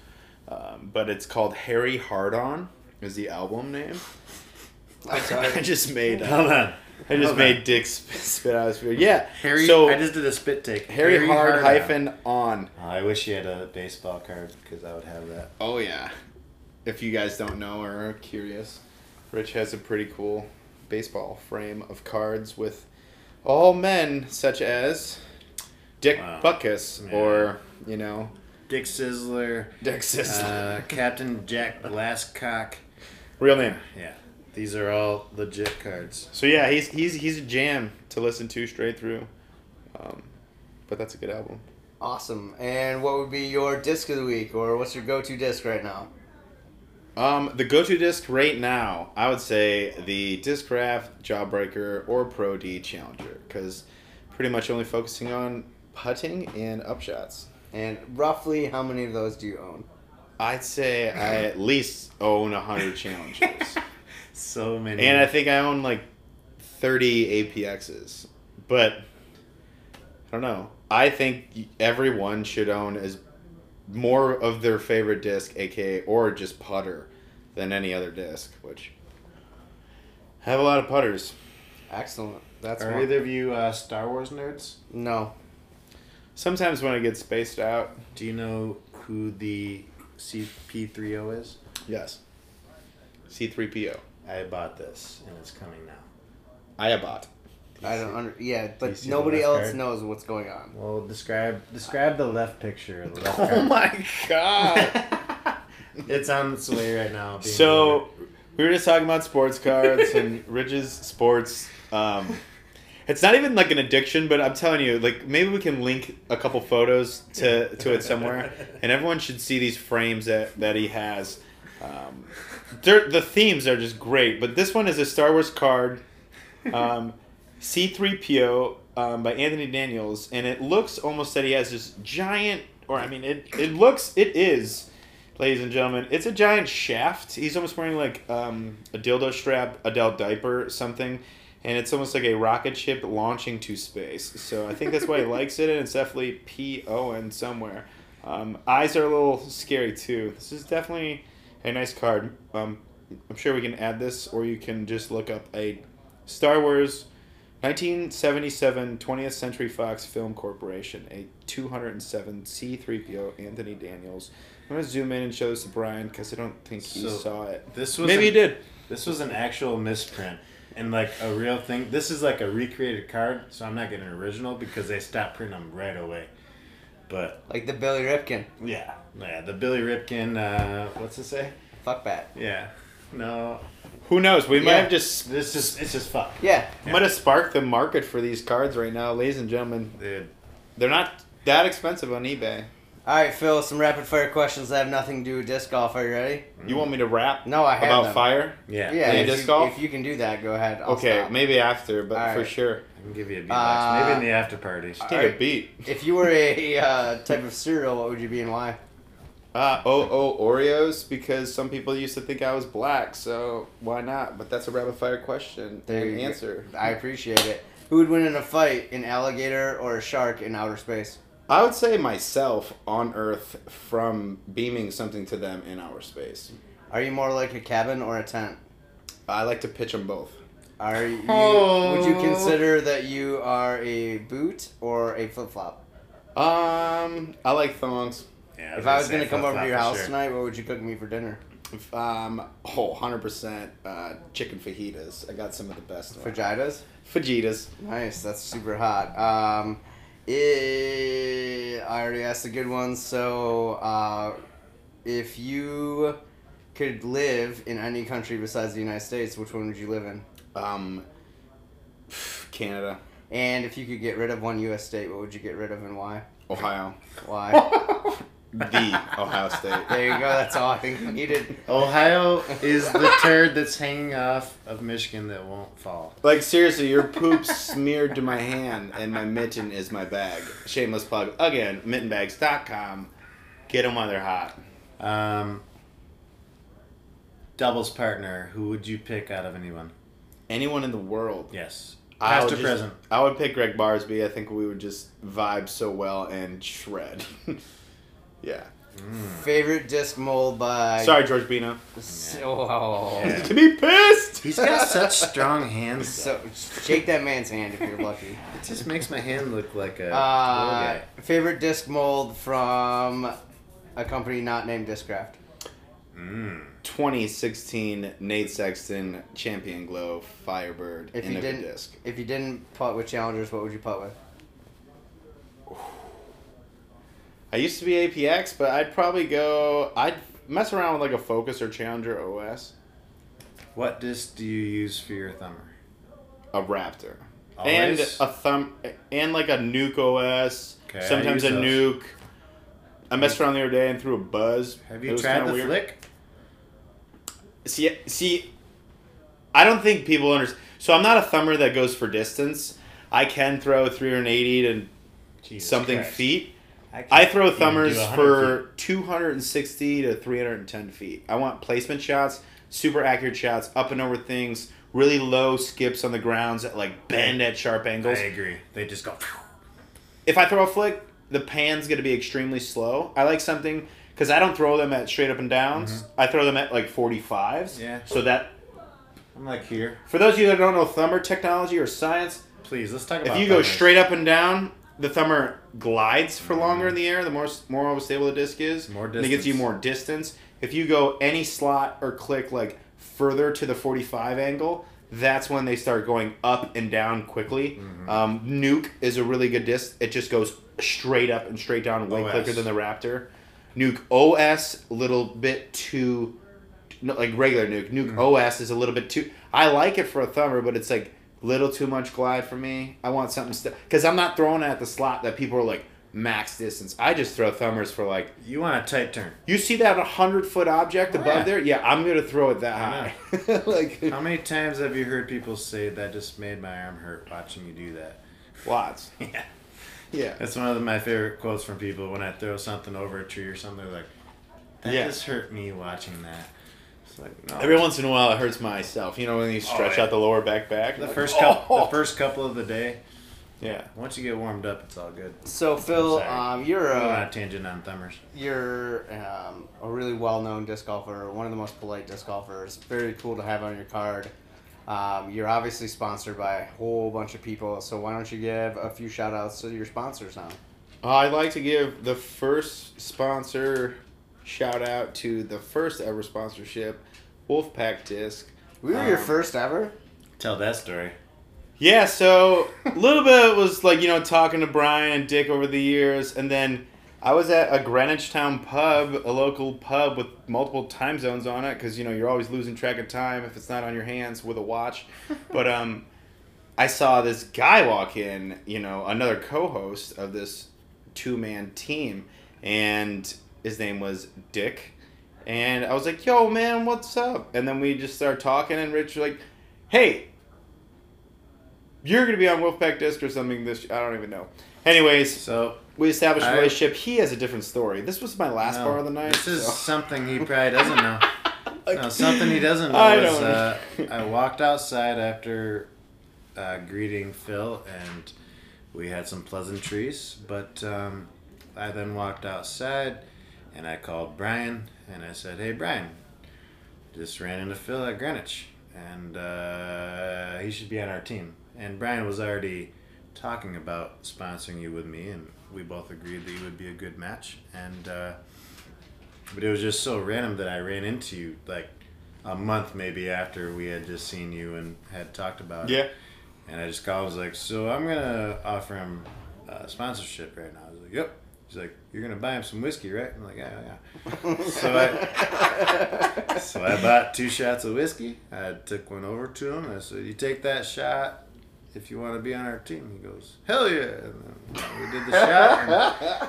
um, but it's called Harry Hard On is the album name. I just made. Uh, Hold on. I just Hold made on. Dick sp- spit out his beard. Yeah, Harry. So I just did a spit take. Harry, Hard, on. hyphen on. Oh, I wish you had a baseball card because I would have that. Oh yeah. If you guys don't know or are curious, Rich has a pretty cool baseball frame of cards with all men such as Dick Wow. Butkus Yeah. or you know Dick Sizzler, Dick Sizzler. uh, Captain Jack Glasscock. Real name. Yeah, these are all legit cards. So yeah, he's he's he's a jam to listen to straight through. Um, but that's a good album. awesome. And what would be your disc of the week, or what's your go-to disc right now? Um, the go-to disc right now, I would say the Discraft, Jawbreaker, or Pro D Challenger, because pretty much only focusing on putting and upshots. And roughly, how many of those do you own? I'd say I at least own hundred challenges. So many. and I think I own like thirty APXs. But I don't know. I think everyone should own as more of their favorite disc, aka or just putter, than any other disc. Which I have a lot of putters. Excellent. That's are one. either of you uh, Star Wars nerds? No. Sometimes when I get spaced out, Do you know who the CP30 is? yes. C3PO. I bought this and it's coming now. I bought. I don't under, yeah, but see the nobody else card? knows what's going on. Well, describe describe the left picture. The left Oh card. my god. it's on its way right now. being So we were just talking about sports cards and Rich's sports. Um, it's not even like an addiction, but I'm telling you, like maybe we can link a couple photos to to it somewhere, and everyone should see these frames that that he has. Um, the themes are just great, but this one is a Star Wars card, um, C3PO um, by Anthony Daniels, and it looks almost that he has this giant, or I mean, it it looks it is ladies and gentlemen. It's a giant shaft. He's almost wearing like um, a dildo strap, a adult diaper, something, and it's almost like a rocket ship launching to space. So I think that's why he likes it, and it's definitely P O N somewhere. Um, eyes are a little scary too. This is definitely a nice card. Um, I'm sure we can add this, or you can just look up a Star Wars 1977 20th Century Fox Film Corporation, a 207 C3PO Anthony Daniels. I'm going to zoom in and show this to Brian because I don't think he So, saw it. This was Maybe an- he did. This was an actual misprint and like a real thing. This is like a recreated card, so I'm not getting an original because they stopped printing them right away. But Like the Billy Ripken. yeah, yeah, the Billy Ripken. Uh, what's it say? Fuck that. Yeah, no, Who knows? We might have just this is it's just fuck, Yeah. might have sparked the market for these cards right now, ladies and gentlemen. dude. They're not that expensive on eBay. All right, Phil. Some rapid fire questions that have nothing to do with disc golf. Are you ready? You want me to rap No, I have about them. fire? Yeah, Yeah. If, disc you, golf? if you can do that, go ahead. I'll okay, stop. maybe after, but All for right. sure. I can give you a beatbox. Uh, Maybe in the after party. Take Alright. a beat. If you were a uh, type of cereal, what would you be and why? Uh, oh, oh, Oreos, because some people used to think I was black, so why not? But that's a rapid fire question There and you go. answer. I appreciate it. Who would win in a fight, an alligator or a shark in outer space? I would say myself on Earth from beaming something to them in our space. Are you more like a cabin or a tent? I like to pitch them both. Are you? Oh. Would you consider that you are a boot or a flip flop? Um, I like thongs. Yeah, If I was gonna come over to your house sure. tonight, what would you cook me for dinner? Um, oh, 100% uh, chicken fajitas. I got some of the best. Fajitas. Fajitas. Nice. That's super hot. Um, eh, I already asked a good one. So, uh, if you could live in any country besides the United States, which one would you live in? Um, Canada. And if you could get rid of one U.S. state, what would you get rid of and why? Ohio. Why? the Ohio State. there you go. That's all I think you needed. Ohio is the turd that's hanging off of Michigan that won't fall. Like seriously, your poop smeared to my hand, and my mitten is my bag. Shameless plug again. Mittenbags.com. Get them while they're hot. Um, doubles partner. Who would you pick out of anyone? Anyone in the world. Yes, I past would or present. I would pick Gregg Barsby. I think we would just vibe so well and shred. yeah. Favorite disc mold by. Sorry, George Bino. Oh. Yeah. To be pissed. He's got such strong hands. So shake that man's hand if you're lucky. It just makes my hand look like a Uh, guy. favorite disc mold from a company not named Discraft. Mm. 2016 Nate Sexton Champion Glow Firebird If you Innova didn't, disc. if you didn't putt with challengers, what would you putt with? I used to be APX, but I'd probably go. I'd mess around with like a Focus or Challenger OS. What disc do you use for your thumber? A Raptor. Always? And a thumb and like a Nuke OS. Okay, sometimes a those. Nuke. I messed around the other day and threw a buzz. Have you tried the weird. flick? See, see, I don't think people understand. So I'm not a thumber that goes for distance. I can throw 380 to Jesus something Christ. feet. I throw thumbers for feet. 260 to 310 feet. I want placement shots, super accurate shots, up and over things, really low skips on the grounds that like bend at sharp angles. I agree. They just go. If I throw a flick, the pan's going to be extremely slow. I like something because I don't throw them at straight up and downs. I throw them at like 45s. Mm-hmm. Yeah. So that I'm like here. for those of you that don't know thumber technology or science, Please let's talk about. if you go straight up and down, the thumber glides for longer in the air. The more more stable the disc is, More and it gives you more distance. If you go any slot or click like further to the forty-five angle, that's when they start going up and down quickly. Mm-hmm. Um, Nuke is a really good disc. It just goes straight up and straight down, way OS. quicker than the Raptor. Nuke OS, little bit too, no, like regular Nuke. Nuke Mm-hmm. OS is a little bit too. I like it for a thumber, but it's like little too much glide for me. I want something still because I'm not throwing it at the slot that people are like max distance. I just throw thumbers for like You want a tight turn. you see that hundred foot object Oh, above yeah. there. Yeah, I'm gonna throw it that high. like How many times have you heard people say that just made my arm hurt watching you do that? lots. Yeah. Yeah. That's one of my favorite quotes from people when I throw something over a tree or something. They're like, "That Yeah. just hurt me watching that." It's like no. Every once in a while, it hurts myself. You know when you stretch yeah. out the lower back back. the Like, first oh! couple, the first couple of the day. Yeah. Once you get warmed up, it's all good. So Phil, um, you're a a tangent on thumbers. you're um, a really well-known disc golfer, one of the most polite disc golfers. Very cool to have on your card. Um, you're obviously sponsored by a whole bunch of people, so why don't you give a few shout outs to your sponsors now? I'd like to give the first sponsor shout out to the first ever sponsorship, Wolfpack Disc. We were your Um, first ever. Tell that story. Yeah, so a little bit was like, you know, talking to Brian and Dick over the years, and then I was at a Greenwich Time pub, a local pub with multiple time zones on it, because, you know, you're always losing track of time if it's not on your hands with a watch. but um, I saw this guy walk in, you know, another co host of this two man team, and his name was Dick. And I was like, yo, man, what's up? And then we just started talking, and Rich was like, hey, you're gonna be on Wolfpack Disc or something. This I don't even know. Anyways, So we established a relationship. He has a different story. This was my last no, bar of the night. This is so- something he probably doesn't know. no, something he doesn't know I is don't uh. I walked outside after uh, greeting Phil, and we had some pleasantries. But um, I then walked outside, and I called Brian, and I said, "Hey, Brian, just ran into Phil at Greenwich." and uh, he should be on our team. And Brian was already talking about sponsoring you with me, and we both agreed that you would be a good match. And uh, but it was just so random that I ran into you like a month maybe after we had just seen you and had talked about it. Yeah. And I just called. I was like, "So I'm gonna offer him uh, sponsorship right now." I was like, "Yep." He's like, "You're gonna buy him some whiskey, right?" I'm like, "Yeah, yeah." so I, so I bought two shots of whiskey. I took one over to him. I said, "You take that shot if you want to be on our team." He goes, "Hell yeah!" And then we did the shot.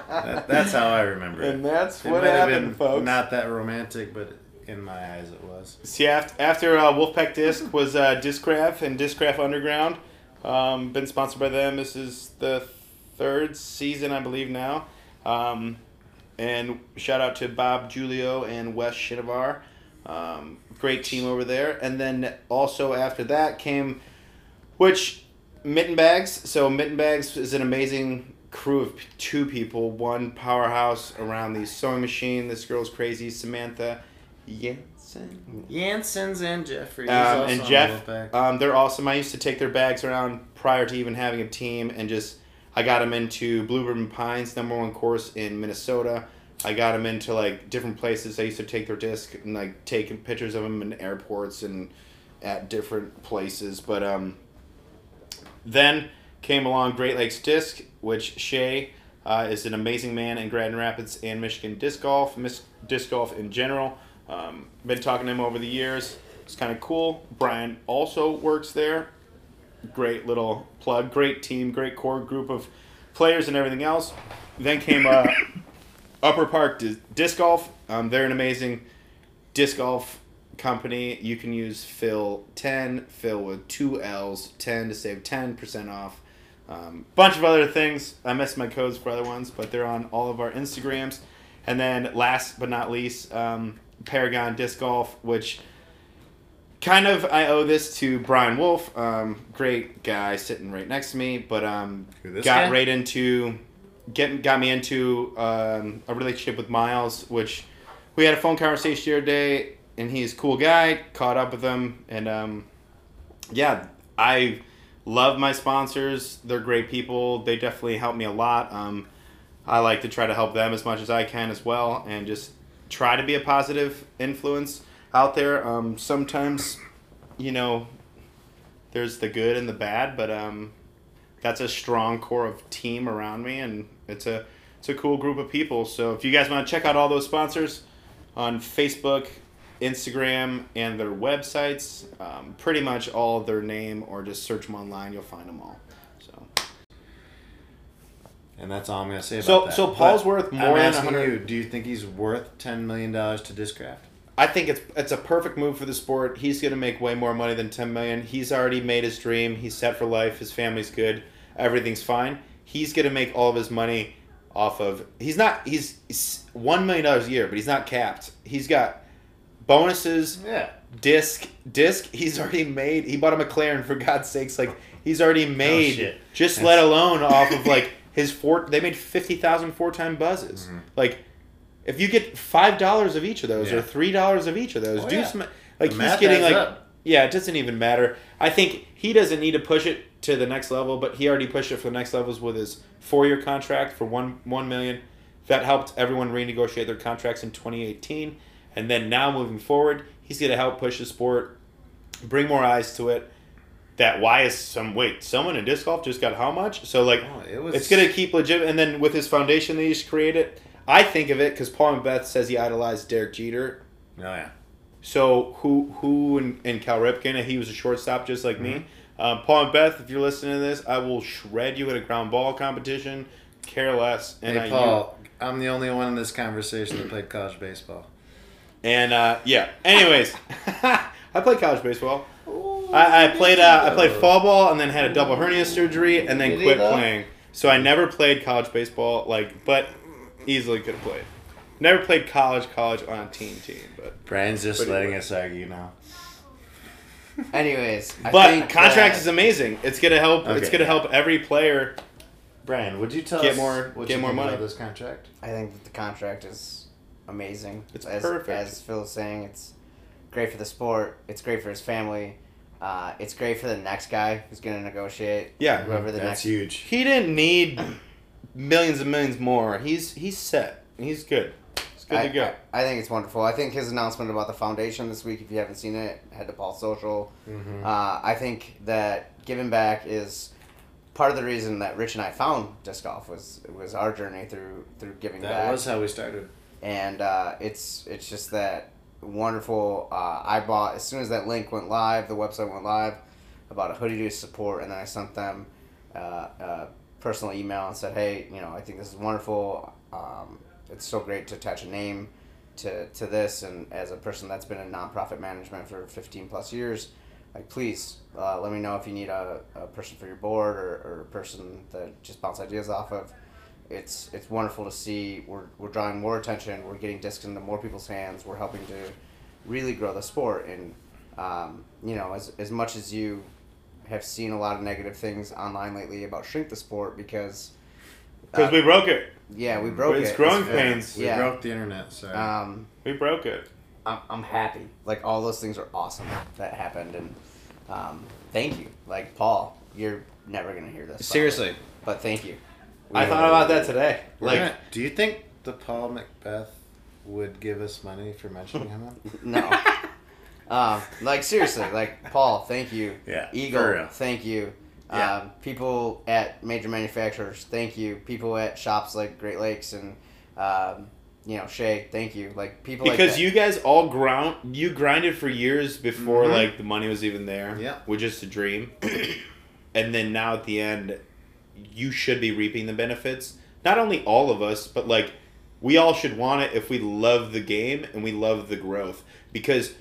And that, that's how I remember it. And that's It what might have happened, been folks. Not that romantic, but in my eyes, it was. See, after, after uh, Wolfpack Disc was uh, Discraft and Discraft Underground. Um, been sponsored by them. This is the third season, I believe, now. Um, and shout out to Bob Julio and Wes Shinovar. Um, great team over there. And then also after that came, which Mitten Bags. So Mitten Bags is an amazing crew of two people, one powerhouse around the sewing machine. This girl's crazy, Samantha Jensen. Yansons and Jeffrey. Um, and Jeff, um, they're awesome. I used to take their bags around prior to even having a team, and just I got them into Blueberry Pines, number one course in Minnesota. I got them into like different places. I used to take their disc and like taking pictures of them in airports and at different places. But um, then came along Great Lakes Disc, which Shay uh, is an amazing man in Grand Rapids and Michigan disc golf, mis- disc golf in general. Um, been talking to him over the years. It's kind of cool. Brian also works there. Great little plug. Great team. Great core group of players and everything else. Then came uh, Upper Park Dis- Disc Golf. Um, they're an amazing disc golf company. You can use Phil 10, Phil with two L's, 10 to save 10% off. Um, bunch of other things. I missed my codes for other ones, but they're on all of our Instagrams. And then last but not least, um, Paragon Disc Golf, which kind of I owe this to Brian Wolf, um, great guy sitting right next to me, but um, got guy? right into getting got me into um, a relationship with Miles, which we had a phone conversation the other day, and he's a cool guy. Caught up with him, and um, yeah, I love my sponsors. They're great people. They definitely help me a lot. Um, I like to try to help them as much as I can as well, and just try to be a positive influence out there. Um, sometimes, you know, there's the good and the bad, but um, that's a strong core of team around me, and it's a it's a cool group of people. So if you guys want to check out all those sponsors on Facebook, Instagram, and their websites, um, pretty much all their name, or just search them online, you'll find them all. So And that's all I'm gonna say about So- that. so Paul's But worth more I'm than asking 100 you. Do you think he's worth ten million dollars to Discraft? I think it's it's a perfect move for the sport. He's gonna make way more money than ten million. He's already made his dream. He's set for life. His family's good. Everything's fine. He's gonna make all of his money off of. He's not. He's, he's one million dollars a year, but he's not capped. He's got bonuses. Yeah. Disc, disc. He's already made. He bought a McLaren for God's sakes. Like he's already made. Oh, shit. Just That's- let alone off of like his four. They made fifty thousand four time buzzes. Mm-hmm. Like if you get five dollars of each of those Yeah. or three dollars of each of those, Oh, do yeah. some like The he's getting like up. yeah, it doesn't even matter. I think he doesn't need to push it to the next level, but he already pushed it for the next levels with his four year contract for one one million. That helped everyone renegotiate their contracts in 2018, and then now moving forward, he's going to help push the sport, bring more eyes to it. That why is some wait someone in disc golf just got how much? So like Oh, it was- it's gonna keep legit. And then with his foundation that he's created, I think of it because Paul McBeth says he idolized Derek Jeter. Oh yeah. So who who and, and Cal Ripken, he was a shortstop just like me. Um, Paul McBeth, if you're listening to this, I will shred you in a ground ball competition. Care less. And Hey I, Paul, I'm the only one in this conversation that played college baseball. And uh, yeah. Anyways, I played college baseball. I, I played uh, I played fall ball and then had a double hernia surgery and then quit playing. So I never played college baseball. Like, but easily could have played. Never played college college on a team team, but Brian's just Pretty letting well. us argue now. Anyways, I but think contract that- is amazing. It's gonna help. It's Okay. gonna help every player. Brian, would you tell Get us more- what get you more think money. about this contract? I think that the contract is amazing. It's as, perfect. As Phil's saying, it's great for the sport. It's great for his family. Uh, it's great for the next guy who's going to negotiate. Yeah, whoever the That's next. huge. He didn't need millions and millions more. He's he's set. He's good. He's good I, to go. I, I think it's wonderful. I think his announcement about the foundation this week, if you haven't seen it, head to Paul Social. Mm-hmm. Uh, I think that giving back is part of the reason that Rich and I found disc golf was was our journey through through giving That back. That was how we started. and uh, it's it's just that wonderful. Uh, I bought as soon as that link went live, the website went live, about a hoodie to support, and then I sent them uh, a personal email and said, hey, you know, I think this is wonderful. Um, it's so great to attach a name to to this, and as a person that's been in nonprofit management for fifteen plus years. Like please, uh, let me know if you need a, a person for your board or, or a person that just bounce ideas off of. It's it's wonderful to see. We're, we're drawing more attention. We're getting discs into more people's hands. We're helping to really grow the sport. And um, you know as, as much as you have seen a lot of negative things online lately about shrink the sport because Because we broke it. yeah we broke It's it It's growing very- pains. We yeah broke the internet, so um, We broke it. I'm, I'm happy like all those things are awesome that happened and um, thank you like paul you're never gonna hear this probably, Seriously, but thank you I thought about that today. Like, gonna- do you think the Paul McBeth would give us money for mentioning him? No. Um, like seriously, like Paul, thank you. Yeah, for Eagle, real. thank you. Yeah. Um, people at major manufacturers, thank you. People at shops like Great Lakes and um, you know Shea, thank you. Like people like because that. you guys all ground you grinded for years before Mhm. like the money was even there Yeah. which is a dream and then now at the end you should be reaping the benefits not only all of us but like we all should want it if we love the game and we love the growth because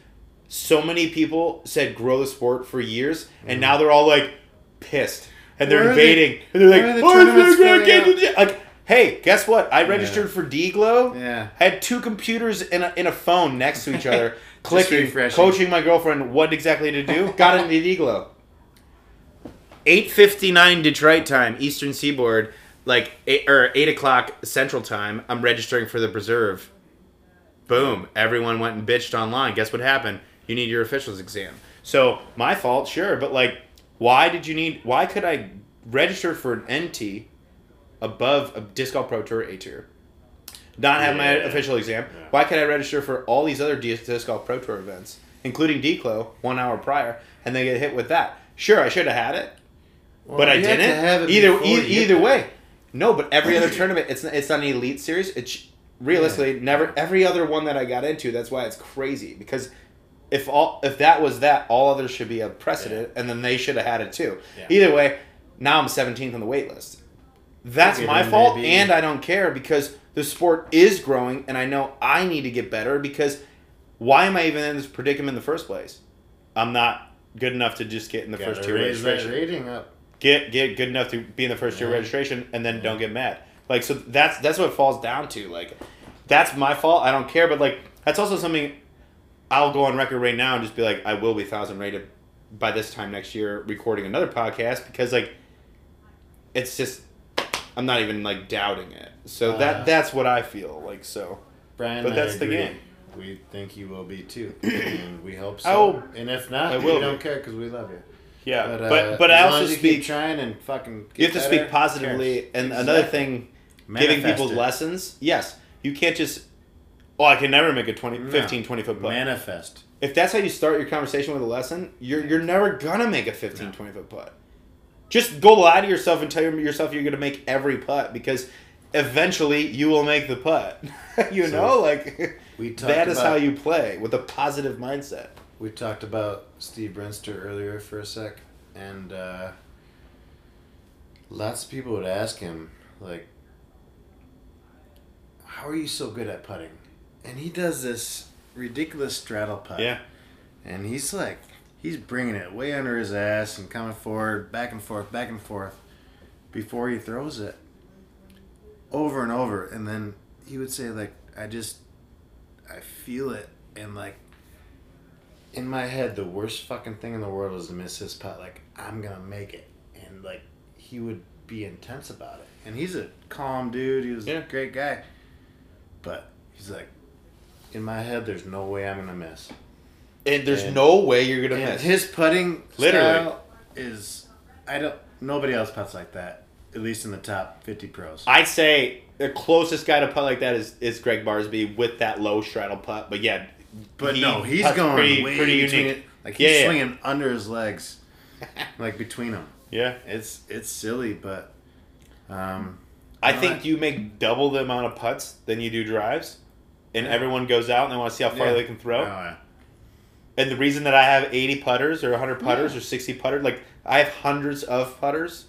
so many people said grow the sport for years and now they're all like pissed and they're invading, they- and they're like the "Oh, tournaments it's not for gonna you?" get- like hey guess what i registered for d-glow Yeah. I had two computers in a, in a phone next to each other, clicking, coaching my girlfriend what exactly to do. Got into D-Glow. 8.59 Detroit time, Eastern Seaboard, like, eight, or 8 o'clock Central time, I'm registering for the Preserve. Boom. Everyone went and bitched online. Guess what happened? You need your officials exam. So, my fault, sure, but, like, why did you need, why could I register for an NT above a Disc Golf Pro Tour A tier? not have my Yeah. official exam. Why could I register for all these other disc golf pro tour events, including Declo, one hour prior, and then get hit with that? Sure, I should have had it, but I didn't. it either e- either way, no. But every other tournament, it's it's not an elite series. It's realistically never every other one that I got into. That's why it's crazy because. If all if that was that, all others should be a precedent, and then they should have had it too. Yeah. Either way, now I'm 17th on the wait list. That's my fault, maybe- and I don't care because the sport is growing, and I know I need to get better. Because why am I even in this predicament in the first place? I'm not good enough to just get in the Gotta first tier registration. rating up. Get get good enough to be in the first tier registration, and then don't get mad. Like so, that's that's what it falls down to. Like that's my fault. I don't care, but like that's also something I'll go on record right now and just be like, I will be thousand rated by this time next year, recording another podcast because like it's just I'm not even like doubting it. So Uh, that that's what I feel like. So Brian, But that's the game. We think you will be too, and we hope so. Oh, and if not, I we will don't be. care because we love you. yeah, But but uh, but, I also speak. keep trying and fucking. You have to better, speak positively, and another Exactly. thing, giving people it. lessons. Yes, you can't just. Oh, I can never make a 20, No. 15, 20 foot putt. Manifest. If that's how you start your conversation with a lesson, you're you're never gonna make a 15, 20 foot putt. Just go lie to yourself and tell yourself you're gonna make every putt because eventually you will make the putt. you So, know, like We that is about, how you play with a positive mindset. We talked about Steve Brinster earlier for a sec, and uh, lots of people would ask him, like, "How are you so good at putting?" And he does this ridiculous straddle putt. Yeah, And he's like, he's bringing it way under his ass and coming forward, back and forth, back and forth, before he throws it, over and over. And then he would say, like, I just, I feel it, and like, in my head, the worst fucking thing in the world is to miss his putt. Like, I'm gonna make it, and like, he would be intense about it. And he's a calm dude. He was Yeah. a great guy, but he's like, in my head, there's no way I'm gonna miss. and there's And- no way you're gonna miss. his putting Literally. style is I don't nobody else puts like that. At least in the top fifty pros. I'd say the closest guy to putt like that is, is Gregg Barsby with that low straddle putt. But yeah, but he no, he's going pretty, way pretty unique. it. Like he's Yeah, yeah. swinging under his legs, like between them. Yeah, It's it's silly, but um, I think I- you make double the amount of putts than you do drives, and everyone goes out and they want to see how far yeah. they can throw. Oh, yeah. And the reason that I have 80 putters or 100 putters or 60 putters, like I have hundreds of putters,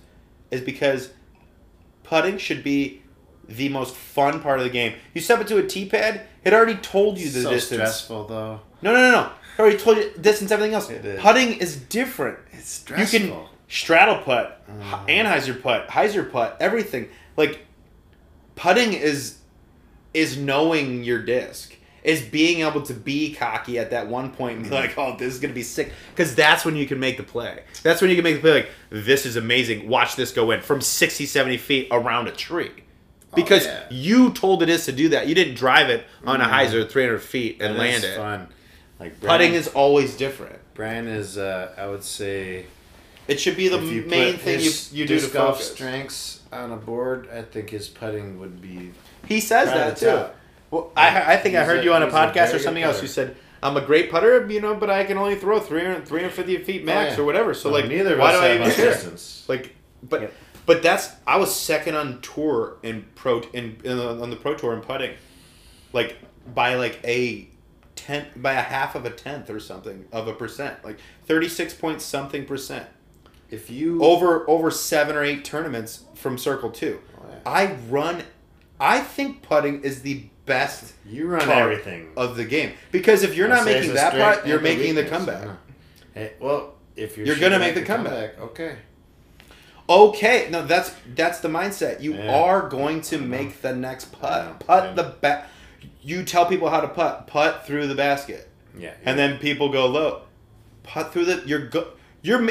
is because putting should be the most fun part of the game. You step into a tee pad, it already told you the so distance. stressful though. No, no, no, no. It already told you distance, everything else. Is. Putting is different. It's stressful. You can straddle putt, Mm. Anhyzer putt, Hyzer putt, everything. Like putting is is knowing your disc. Is being able to be cocky at that one point and be Mm. like, "Oh, this is gonna be sick," because that's when you can make the play. That's when you can make the play. Like, this is amazing. Watch this go in from 60, 70 feet around a tree, because Oh, yeah. you told it is to do that. You didn't drive it on a hyzer three hundred feet and That land it. Fun. Like Putting is always different. Brian is. Uh, I would say It should be the main thing you, you do to golf focus. strengths on a board, I think his putting would be. He says that too. top. Well, I, I think I heard a- you on a he's a podcast or something else. You said I'm a great putter, you know, but I can only throw 300, 350 feet oh, max Oh, yeah. or whatever. So No, like, neither of why do I have even much care? distance. Like, but Yep. but that's I was second on tour in pro in, in on the pro tour in putting, like by like a tenth by a half of a tenth or something of a percent, like thirty six point something percent If you over over seven or eight tournaments from Circle Two. Oh, yeah. I run. I think putting is the best you run part everything. of the game because if you're I'll not making that putt, you're making the comeback. Hey, well, if you're You're gonna make at the comeback. Okay. Okay, no, that's that's the mindset. You Yeah. are going to make the next putt. I. Putt the know. ba- You tell people how to putt. Putt through the basket, Yeah. and then people go low. Putt through the. You're go. You're.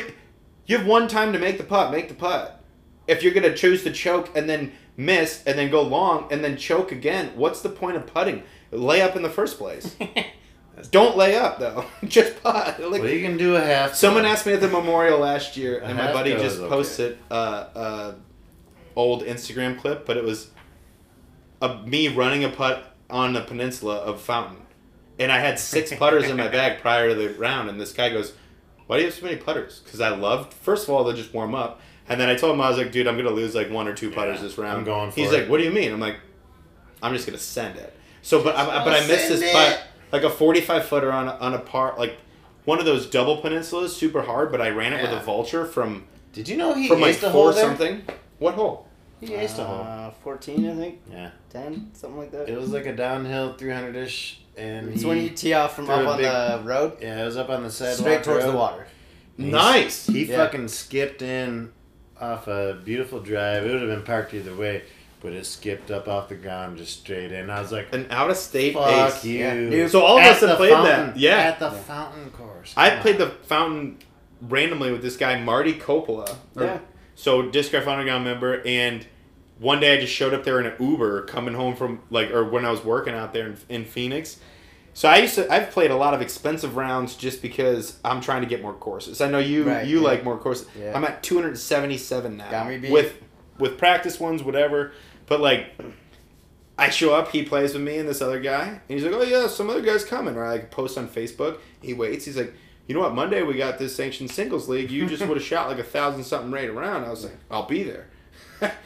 You have one time to make the putt. Make the putt. If you're gonna choose to choke and then miss and then go long and then choke again, what's the point of putting? Lay up in the first place. Don't lay up though. Just putt. Like, well, you can do a half. Someone asked me at the memorial last year, and my buddy just is okay. posted a uh, uh, old Instagram clip, but it was a, me running a putt on the peninsula of Fountain, and I had six putters in my bag prior to the round, and this guy goes, "Why do you have so many putters?" Because I loved, first of all, to just warm up, and then I told him I was like, "Dude, I'm gonna lose like one or two putters Yeah, this round." I'm going for He's it. like, "What do you mean?" I'm like, "I'm just gonna send it." So, but I, but I missed send this it. putt like a 45 footer on a, on a par like one of those double peninsulas, super hard. But I ran it with a vulture from Did you know he from like aced a four hole there? something. What hole? He aced a hole. Uh, 14, I think. Yeah. 10, something like that. It was like a downhill 300 ish, and It's he, when you tee off from up on big- the road, yeah, it was up on the sidewalk. straight towards the water. And he- Nice. He Yeah. fucking skipped in off a beautiful drive. It would have been parked either way, but it skipped up off the ground just straight in. I was like, An out of state "Fuck ace. you!" Yeah. So all of At us have played fountain. that. Yeah. at the fountain course. I Come played the fountain randomly with this guy Marty Coppola. Or- Yeah. So disc golf underground member, and one day I just showed up there in an Uber coming home from like, or when I was working out there in, in Phoenix. So I used to, I've played a lot of expensive rounds just because I'm trying to get more courses. I know you, Right, you yeah. like more courses. Yeah. I'm at 277 now Got me beat. with with practice ones, whatever. But like, I show up, he plays with me and this other guy, and he's like, "Oh yeah, some other guy's coming." Or I like post on Facebook. He waits. He's like, "You know what? Monday we got this sanctioned singles league. You just would have shot like a thousand something right around." I was like, "I'll be there."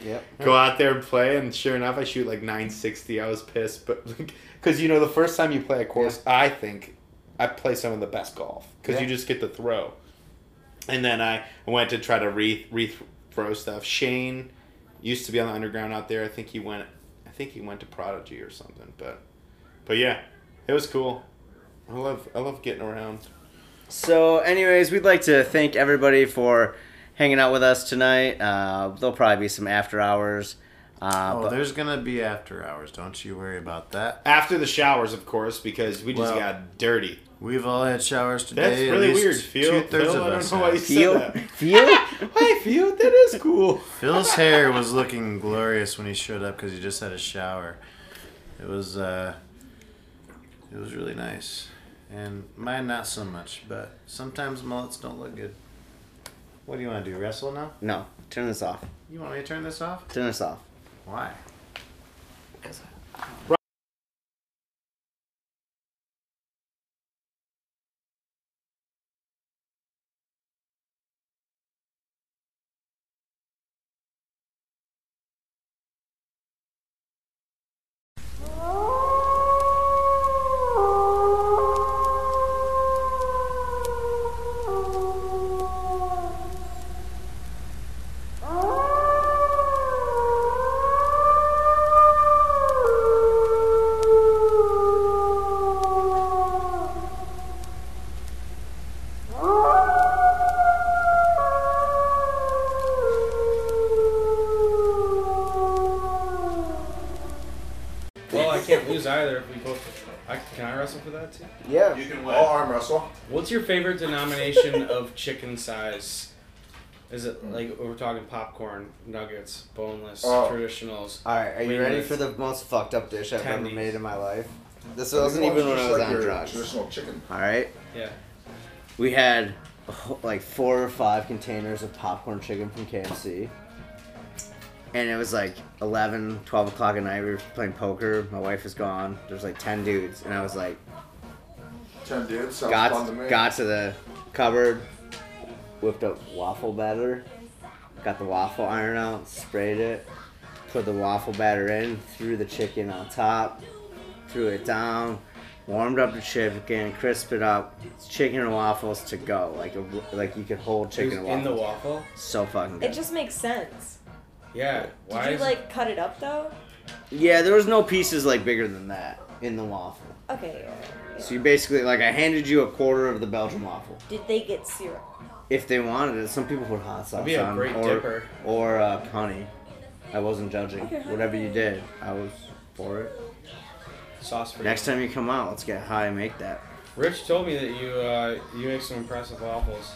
Yep. Go out there and play, and sure enough, I shoot like 960. I was pissed, but because you know the first time you play a course, I think I play some of the best golf because Yeah. you just get to throw. And then I went to try to re re throw stuff. Shane used to be on the underground out there. I think he went. I think he went to Prodigy or something. But but yeah, it was cool. I love I love getting around. So, anyways, we'd like to thank everybody for hanging out with us tonight. Uh, there'll probably be some after hours. Uh, Oh, but there's gonna be after hours. Don't you worry about that. After the showers, of course, because we just Well, got dirty. We've all had showers today. That's really weird. Phil, two-thirds Phil of I us don't know why you have. feel, said that. feel. Hi, Phil. That is cool. Phil's hair was looking glorious when he showed up because he just had a shower. It was uh, it was really nice. and mine not so much. But sometimes mullets don't look good. What do you want to do? Wrestle now? No, turn this off. You want me to turn this off? Turn this off. Why? Well, I can't lose either if we both. I, can I wrestle for that too? Yeah. You can I'll arm wrestle. What's your favorite denomination of chicken size? Is it hmm. like we're talking popcorn, nuggets, boneless, Oh. traditionals? All right, are you ready nuts. for the most fucked up dish I've ever Tendies. made in my life? This wasn't even when I was like on your drugs. Traditional chicken. All right, Yeah. we had a whole- like four or five containers of popcorn chicken from KFC. And it was like 11, 12 o'clock at night. We were playing poker. My wife was gone. There's like 10 dudes. And I was like, Ten dudes. Sounds fun to got, me. got to the cupboard, whipped up waffle batter, got the waffle iron out, sprayed it, put the waffle batter in, threw the chicken on top, threw it down, warmed up the chicken, crisped it up. It's chicken and waffles to go. Like a, like you could hold It chicken was and in the waffle. So fucking It just makes sense. Yeah. Why Did you is like cut it up though? Yeah, there was no pieces like bigger than that in the waffle. Okay. yeah, yeah. So you basically like I handed you a quarter of the Belgian waffle. Did they get syrup? If they wanted it, some people put hot sauce That'd be a on great or, dipper. or uh, honey. I wasn't judging. Okay, honey. Whatever you did, I was for it. sauce for Next you? time you come out, let's get high and make that. Rich told me that you uh, you make some impressive waffles.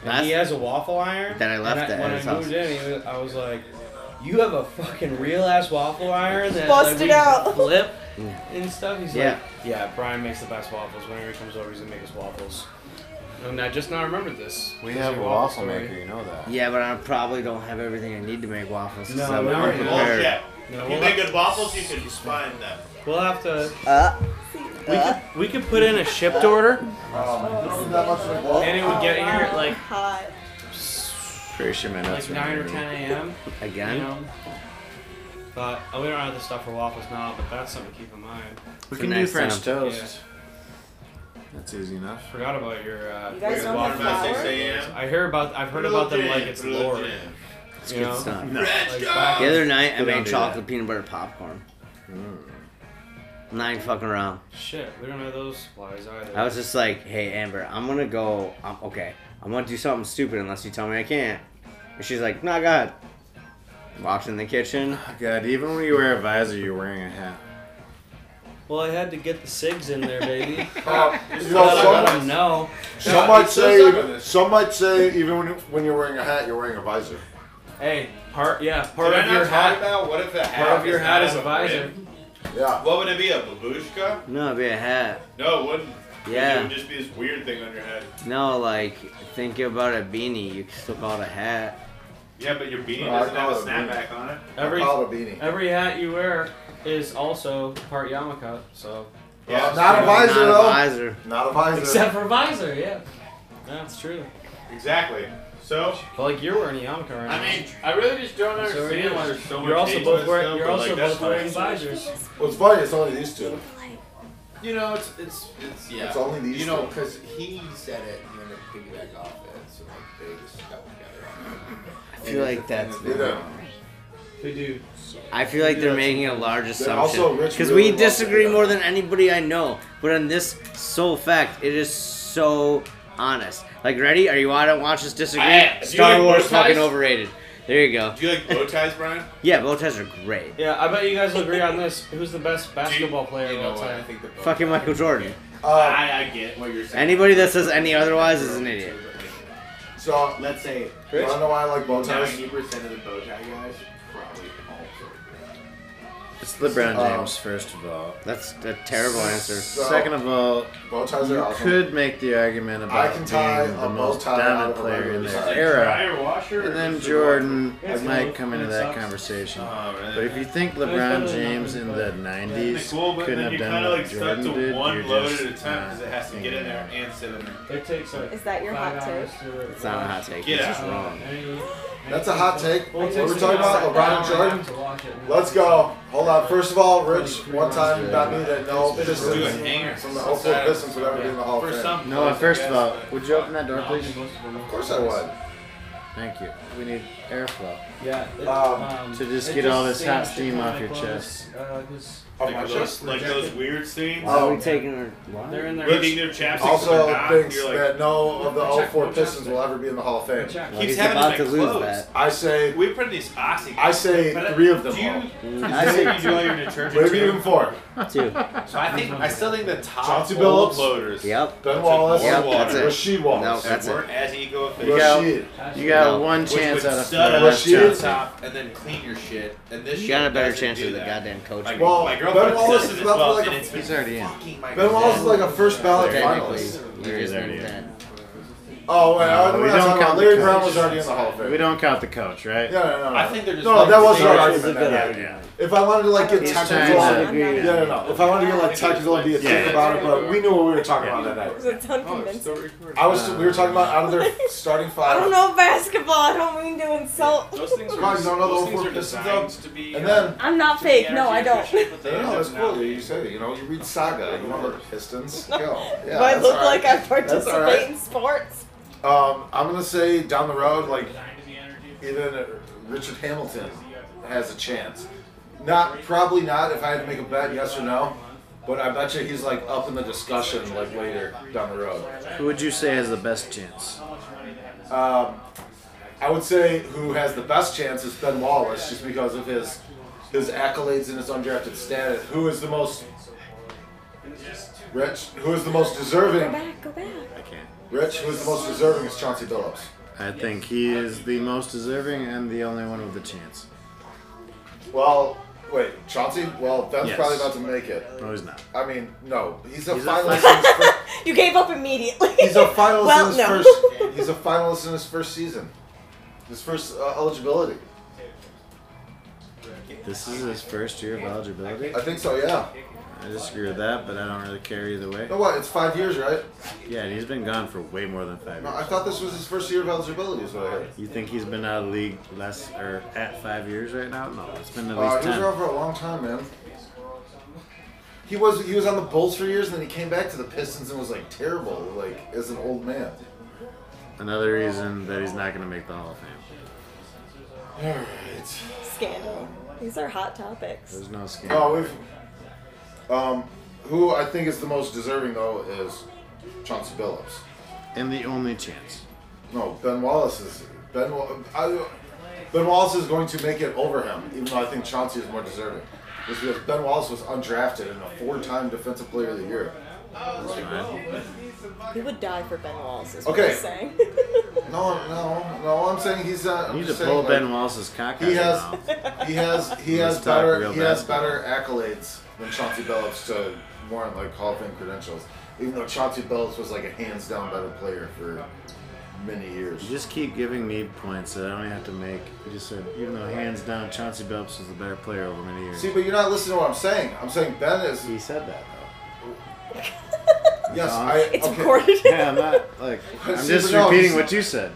And That's- he has a waffle iron. That I left and at when his I house. moved in, he was, I was like, "You have a fucking real ass waffle iron that Bust like, it we out." flip and stuff." He's Yeah. like, "Yeah, Brian makes the best waffles. Whenever he comes over, he's gonna make us waffles." And I just now remembered this. We have a your waffle maker, you know that. Yeah, but I probably don't have everything I need to make waffles. No, I'm no, not no. prepared. Bullshit. No, If we'll, you make good waffles, you can find them. we'll have to. Uh, We could we could put in a shipped order, Um, you don't need that much of a ball. and it would get here at like hot. Pretty sure my nuts like nine or ten a.m. again. You know. But oh, we don't have the stuff for waffles now, but that's something to keep in mind. We can do French time. toast. That's easy enough. Forgot about your. Uh, You guys your don't water have flour? 6 a.m. I hear about. I've heard about them like it's lore. It's You good know? stuff. No. Like The other night, I made chocolate that. peanut butter popcorn. Mm. Nine fucking around. shit, we don't have those supplies either. I was just like, hey, Amber, I'm gonna go. I'm, okay, I'm gonna do something stupid unless you tell me I can't. And she's like, no, go ahead. Walked in the kitchen. God, even when you wear a visor, you're wearing a hat. well, I had to get the cigs in there, baby. Uh, you Just know, let some, them know. some might it's so simple. say some might say even when, when you're wearing a hat, you're wearing a visor. Hey, part yeah, part Did of I your talk hat. about what if the hat Part of your hat is a visor. brim? Yeah. What would it be? A babushka? No, it'd be a hat. No, it wouldn't. Yeah. It would just be this weird thing on your head. No, like, think about a beanie. You can still call it a hat. Yeah, but your beanie I doesn't have a call it a snapback on it. Every call it a beanie. every hat you wear is also part yarmulke. So Yeah, not a so- visor Not a though. visor. Not a visor. except for visor, yeah, that's true. Exactly. So, But like you're wearing a yarmulke right now. I mean, I really just don't So are understand you. why there's so much You're also hate both to wearing. this You're stuff, also but, like, both that's wearing fine. visors. What's funny? It's only these two. You know, it's it's it's yeah. It's only these You know, two. because he said it, and then they piggyback off it, so like they just got together. I feel like that's. Yeah. Who do? I feel like they're making a large assumption also Rich because we disagree more than anybody I know. But on this sole fact, it is so honest. Like, ready? Are you want to watch us disagree? I- Star like Wars fucking overrated. There you go. Do you like bow ties, Brian? Yeah, bow ties are great. Yeah, I bet you guys will agree on this. Who's the best basketball player You of know all what? I think the Fucking Michael Jordan. Uh, I, I get what you're saying. Anybody that says any otherwise is an idiot. So Let's say you wanna know why I like bow ties? ninety percent of the bow tie guys It's LeBron Uh, James, first of all. That's a terrible answer. So, Second of all, bow ties are you awesome. could make the argument about I can being the bow most dominant player in regular their era. And then Jordan It's might come into that sucks. conversation. Oh, really? But if you think LeBron James in the 90s it cool, couldn't then have you done kind of what like stuck Jordan to did, one you're load just at a time because not it has to get in there and sit in there. It takes like Is that your hot take? It's not a hot take. Get It's out. just wrong. That's a hot take. Well, What takes we're talking about, about LeBron and Jordan. a half to. Let's go. Hold on. First of all, Rich, one time you got me that no Let's do a Pistons hanger. from the 04 Pistons would ever be in the Hall of Fame. some Noah, folks, first of all, would you open that door, please? Of course I would. Thank you. We need airflow. Yeah. It, Um, um, to just it get all this hot steam off your chest. Uh, 'cause Off my Like chest. those, like those weird stains. Are Oh. we taking they're in there. You think their chapstick Also not? thinks like, that no of the Check, 04 Pistons check. will ever be in the Hall of Fame. Well, keeps he's having about to to lose clothes. that. I say, We put these oxy. I say But, three of them Do you, all. Mm. I I say think you do all your detergent. Maybe too? even four. Two. So I think I still think the top Chauncey old Billups. loaders. Yep. Ben Wallace. Yep, that's it. Rasheed Wallace. No, that's it. weren't as ego You got- Rasheed. You got one chance out of stud four. Rasheed. Top and then clean your shit. And this You got a better chance do of the goddamn coach. Like, Well, my Ben Wallace is about to well, like a- it's been He's already in. fucking my Ben Wallace is like a first ballot Technically, finalist. you're just Already in. dead. Oh, wait, No, I- we we're not don't talking about count Larry coach. Brown was already in the Hall of Fame. We don't count the coach, right? Yeah, no, no, no. I think they're just No, like that was the our same argument. It's a good yeah. Argument. If I wanted to like get He's technical, trying to- yeah, no, no. If I wanted to get like technical and be a dick yeah. about it, but we knew what we were talking about that night. It's unconvincing. I was, we were talking about out of their starting I five. don't know basketball. I don't mean to insult. Those things are, Probably don't know those the things four are Pistons designed to be. And uh, then, I'm not fake. No, I don't. efficient, no, that's cool. You said it. You know, you read Saga. You know the Pistons. Go. Yeah, Do I that's look all like. I That's all participate right. in sports? Um, I'm gonna say down the road, like even uh, Richard Hamilton has a chance. Not probably not if I had to make a bet, yes or no. But I bet you he's like up in the discussion like later down the road. Who would you say has the best chance? Um, I would say who has the best chance is Ben Wallace, just because of his his accolades and his undrafted status. Who is the most Rich? Who is the most deserving? Go deserving? back. Go back. I can't. Rich, who is the most deserving is Chauncey Billups. I think he is the most deserving and the only one with a chance. Well, wait, Chauncey? Well, Ben's Yes. probably about to make it. No, he's not. I mean, no, he's a He's a finalist. fin- in his first, You gave up immediately. he's a finalist well, in his no. first. He's a finalist in his first season. His first uh, eligibility. This is his first year of eligibility. I think so. Yeah. I disagree with that, but I don't really care either way. You know what? It's five years, right? Yeah, and he's been gone for way more than five No, years. I thought this was his first year of eligibility. Is what I heard. You think he's been out of the league less or at five years right now? No, it's been at Uh, least he was ten. around for a long time, man. He was he was on the Bulls for years, and then he came back to the Pistons and was like terrible, like as an old man. Another reason that he's not going to make the Hall of Fame. All right. Scandal. These are hot topics. There's no skin. Oh, we've. Um, who I think is the most deserving though is Chauncey Billups. And the only chance. No, Ben Wallace is Ben. I, ben Wallace is going to make it over him, even though I think Chauncey is more deserving. Just because Ben Wallace was undrafted and a four-time Defensive Player of the Year. That's. He would die for Ben Wallace. Is what Okay. he's saying. No, no, no. I'm saying he's. Uh, I'm You need just to saying, pull like, Ben Wallace's cock He has, he has, he Let's has better, he has better accolades than Chauncey Billups to warrant like Hall of Fame credentials. Even though Chauncey Billups was like a hands down better player for many years. You just keep giving me points that I don't even have to make. You just said, even though hands down, Chauncey Billups was the better player over many years. See, but you're not listening to what I'm saying. I'm saying Ben is. he said that though. Yes, Uh, I. it's okay. recorded. Yeah, I'm not like. I'm See, just no, repeating what you said.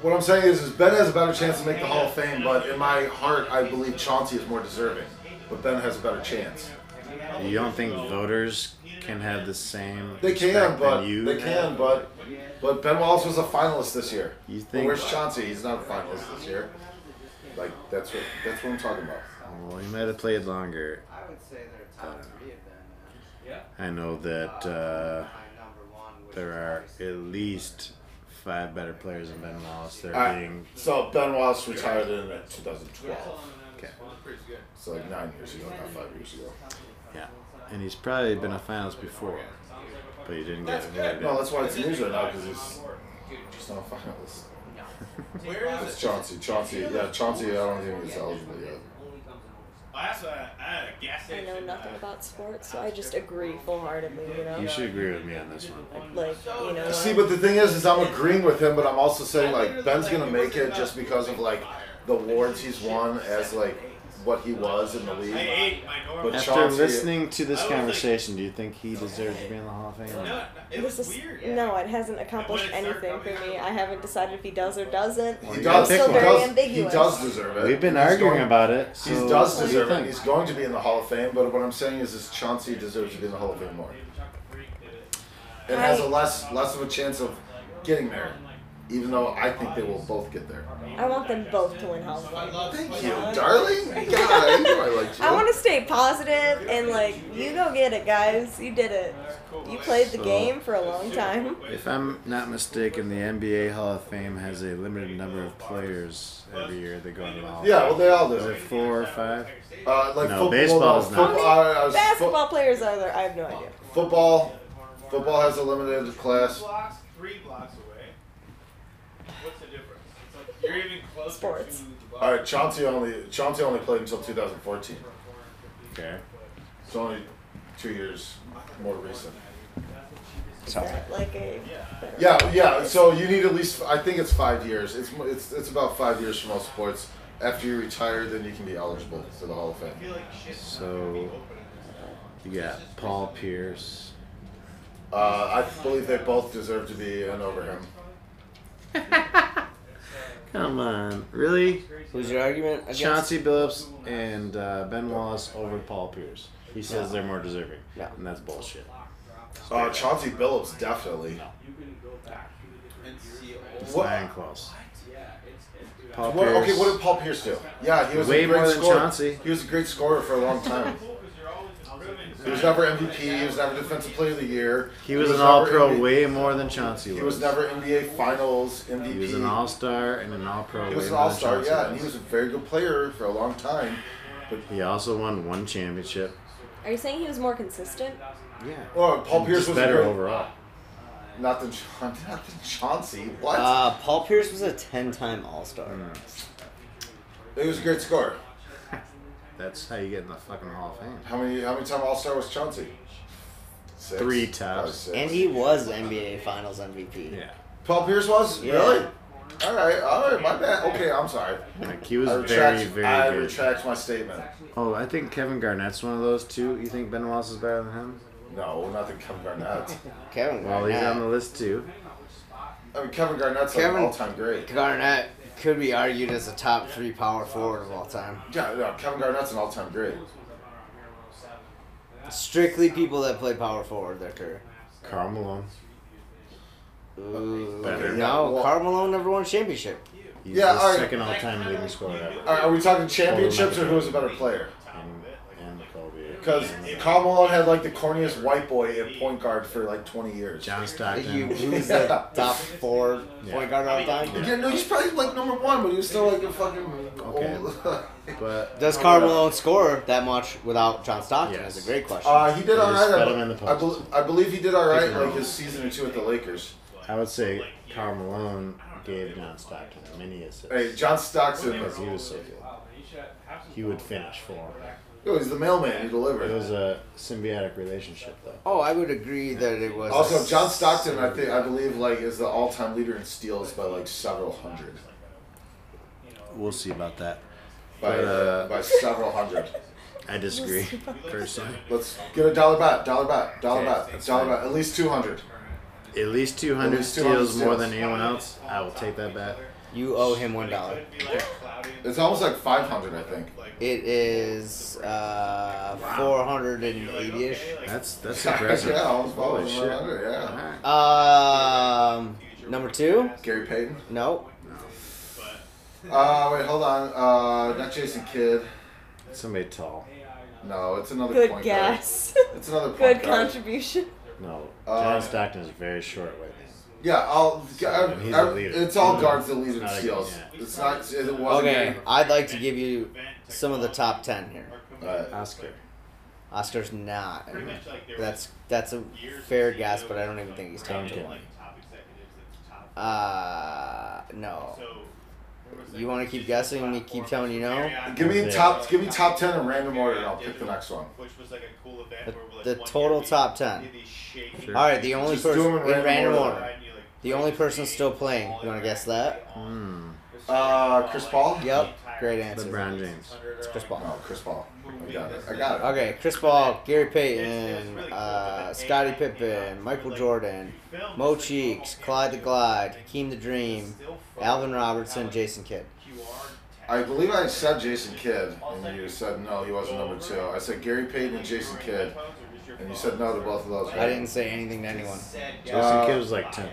What I'm saying is, is Ben has a better chance to make the Hall of Fame, but in my heart, I believe Chauncey is more deserving. But Ben has a better chance. You don't think voters can have the same? They can, but you they can, but but Ben Wallace was a finalist this year. You But think? where's Chauncey? He's not a finalist this year. Like that's what that's what I'm talking about. Well, he might have played longer. I would say they're top three of them. I know that uh, there are at least five better players than Ben Wallace. They're Alright, being so Ben Wallace retired in 2012. okay. So like nine years ago, not five years ago. Yeah, and he's probably been a finalist before, but he didn't get voted. No, that's why it's news right now because he's just not a finalist. Where is It's? Chauncey. Chauncey. Yeah, Chauncey. I don't think he's eligible yet. I know nothing about sports, so I just agree full heartedly. You know, You should agree with me on this one. like you know. See, but the thing is, is I'm agreeing with him, but I'm also saying like Ben's gonna make it just because of like the awards he's won as like what he was in the league. But After Chauncey, listening to this conversation, do you think he deserves to be in the Hall of Fame? or not? This is, no, it hasn't accomplished anything for me. I haven't decided if he does or doesn't. he you I'm does, still he very does, he does deserve it. We've been He's arguing going- about it. He does what do deserve it. He's going to be in the Hall of Fame, but what I'm saying is, is Chauncey deserves to be in the Hall of Fame more. It has a I- less less of a chance of getting there, even though I think they will both get there. I want them both to win Hall of Fame. Thank you, darling. God, you know I like you. I want to stay positive and like you go get it, guys. You did it. You played the So- game for a long time. If I'm not mistaken, the NBA Hall of Fame has a limited number of players every year that go into the Hall. Yeah, well, they all Is do. it four or five? Uh, like No, football, baseball's no, not. football, I- I was- fo- Basketball players are there. I have no idea. football, football has a limited class. three blocks away. What's the difference? It's like you're even closer Sports. to the All right, Chauncey only Chauncey only played until 2014. Okay. It's only two years more recent. Is that like a Yeah, yeah. So you need at least I think it's five years. It's it's it's about five years for most sports. After you retire, then you can be eligible for the Hall of Fame. So you got Paul Pierce. Uh, I believe they both deserve to be in over him. Come on, really? Who's your argument? Against? Chauncey Billups and uh, Ben Wallace over Paul Pierce. He says they're more deserving, No. and that's bullshit. Uh, Chauncey Billups definitely. It's What- not close. Paul What, Pierce. okay, what did Paul Pierce do? Yeah, he was Way a great more than scorer. Chauncey. He was a great scorer for a long time. He was never MVP. He was never Defensive Player of the Year. He was, an All-Pro NBA way more than Chauncey was. He was never NBA Finals MVP. He was an All-Star and an All-Pro. He was way an All Star, Chauncey yeah, and he was a very good player for a long time. But He also won one championship. Are you saying he was more consistent? Yeah. Well, Paul And Pierce was better great- overall. Not than Cha- not than Chauncey. What? Uh, Paul Pierce was a ten-time All-Star. he was a great scorer. That's how you get in the fucking Hall of Fame. How many how many time All Star was Chauncey? Six. Three times. And he was NBA Finals MVP. Yeah. Paul Pierce was Yeah. really. All right, all right, my bad. Okay, I'm sorry. Like he was I very, retract, very I good. retract my statement. Oh, I think Kevin Garnett's one of those too. You think Ben Wallace is better than him? No, nothing Kevin Garnett. Kevin Well, he's on the list too. I mean, Kevin Garnett's like Kevin- an all-time great. Garnett could be argued as a top three power forward of all time. Yeah, no, Kevin Garnett's an all-time great. Strictly people that play power forward their career. Karl Malone. Ooh, Better. no, Well- Karl Malone never won a championship. He's Yeah, the all right. second all-time leading scorer ever. All right, are we talking championships or who's a better player? And, and Kobe. Because And Karl Malone had like the corniest white boy at point guard for like 20 years. John Stockton He was the top four point guard of all time? Yeah, no, he's probably like number one, but he was still like a fucking Okay. old. But Does Carmelo score that much without John Stockton? Yes. Is a great question. uh, he did all right. all just right. fed I, him in the I, bel post. I believe he did all right like his season or two at the Lakers. I would say Karl Malone gave John Stockton many assists Hey, John Stockton. because he was so good. He would finish for him. Yo, he's the mailman. He It was a symbiotic relationship, though. oh, I would agree that it was. Also, John Stockton, I think, I believe, like, is the all-time leader in steals by like several hundred. We'll see about that. By But, uh, uh, by several hundred. I disagree, personally. Let's get a dollar bet. Dollar bet. Dollar Okay, bet. that's Dollar fine. bet. At least two hundred. At least 200 At least 200 steals more steals. than anyone else. I will take that bet. You owe him one dollar. It's almost like five hundred, I think. It is uh, four hundred and eighty-ish. That's that's impressive. yeah, almost Holy shit. 500. Yeah. Alright. Um, number two? Gary Payton. No. Uh, wait, hold on. Uh, not Jason Kidd. Somebody tall. No, it's another Good point guess. guard. It's another point Good guard. contribution. No, Uh, John Stockton is very short with him. Yeah, I'll. I, He's I, a leader. it's all guards that lead in Not a- steals. It's not. It wasn't. Okay, I'd like to give you some of the top ten here. Alright. Oscar. Oscar's not. That's that's a fair guess, but I don't even think he's top Duncan. twenty. Uh, no. You want to keep guessing? Me keep telling you no. Give me top. Give me top ten in random order, and I'll pick the next one. Which was like a cool event The, where like the total top ten. did these shaky- Sure. All right, the only Just person in in random random order. Order. The only person still playing. You want to guess that? Hmm. Uh, Chris Paul. Yep. Great answer. LeBron James. It's Chris Paul. Oh, Chris Paul. I got it. I got it. Okay, Chris Paul, Gary Payton, uh, Scottie Pippen, Michael Jordan, Mo Cheeks, Clyde the Glide, Hakeem the Dream, Alvin Robertson, Jason Kidd. I believe I said Jason Kidd, and you said no, he wasn't number two. I said Gary Payton and Jason Kidd, and you said no to both of those. Right? I didn't say anything to anyone. Jason Uh, Kidd was like 10.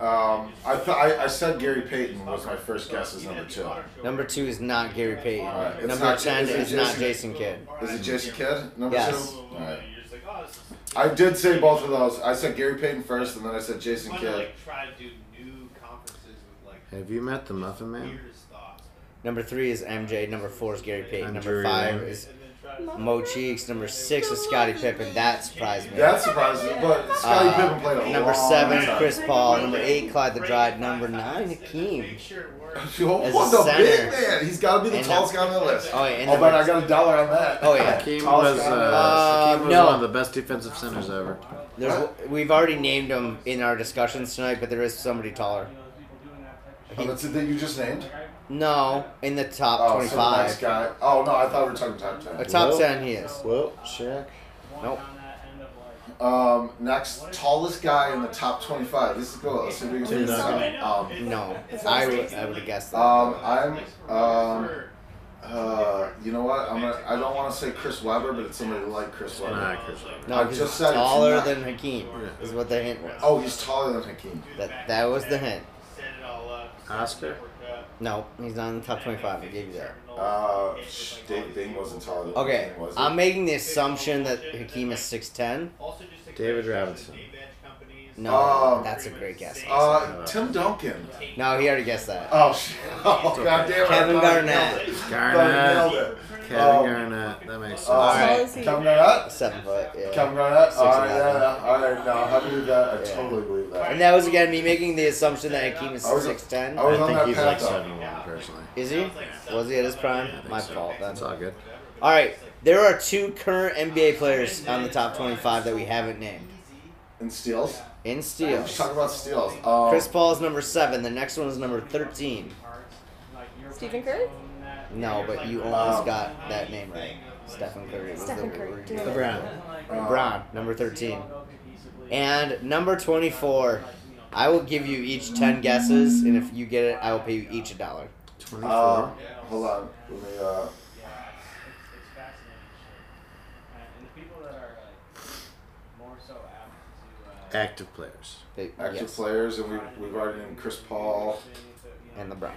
Um, I thought I, I said Gary Payton was my first guess as number two. Number two is not Gary Payton. Alright, it's Number not- ten is it is not Jason- Jason Kidd. Is it Jason Kidd? Number Yes. two. All right. I did say both of those. I said Gary Payton first, and then I said Jason Kidd. like, try to do new conferences with like Have you met the Muffin Man? weirdest thoughts. Number three is MJ. Number four is Gary Payton. I'm Number Drury five Lane. is Mo Cheeks. Number six is Scottie Pippen. That surprised me. That surprised me, but Scottie Uh, Pippen played a Number long seven, time. Chris Paul. Number eight, Clyde the Drive. Number nine, Hakeem. Yo, as what a the center. big man? He's got to be the And tallest guy on the list. Oh, yeah, and oh, but I got a dollar on that. Oh, yeah. Hakeem Tallest was, guy the uh, Uh, Hakeem was no. one of the best defensive centers ever. There's, we've already named them in our discussions tonight, but there is somebody taller. Oh, that's it that you just named? No, in the top Oh, so the next guy. Oh no, I thought we were talking top ten. A top Well- 10 he is. Well, Shaq. Nope. Um, next tallest guy in the top twenty-five. This is good. Let's see if we can Tim figure this Um, No. I would, I would have guessed that. um, I'm um, uh, you know what? I'm gonna, I don't want to say Chris Webber, but it's somebody like Chris Webber. Nah, Chris Webber. no, I just he's said taller not- than Hakeem, is what the hint was. Oh, he's taller than Hakeem. That, that was the hint. Set it all up. Oscar? No, he's not in the top 25. I gave you that. Uh, sh- David Bing wasn't taller than Okay, was? I'm making the assumption that Hakeem is 6'10. David Robinson. No, Um, that's a great guess. Uh, Tim Duncan. No, he already guessed that. Oh shit! Oh god damn it! Kevin I Garnett. nailed it. Thought I Garnett. Kevin Um, Garnett. That makes sense. Uh, Alright. Tall is he? Kevin Garnett. Seven foot, yeah. Kevin Garnett. Six All right, yeah, half. yeah. All right, no, I believe that. I Yeah. totally believe that. And that was again me making the assumption that Hakeem is I was- 6'10. I was I on think that he's path like though. 7 1 personally. Is he? Was he at his prime? think My so. fault then. It's all good. All right, there are two current NBA players on the top 25 that we haven't named. In steals. In Let's steals, talk about steals. Um, Chris Paul is number seven. The next one is number 13. Stephen Curry? No, but you Um, almost got that name right. Stephen Curry. Was Stephen the Curry, damn it. LeBron. LeBron, number 13. And number 24. I will give you each 10 guesses, and if you get it, I will pay you each a dollar. 24. Um, hold on. Let me. Uh, Active players. They- active yes. players, and we we've already named Chris Paul. And LeBron.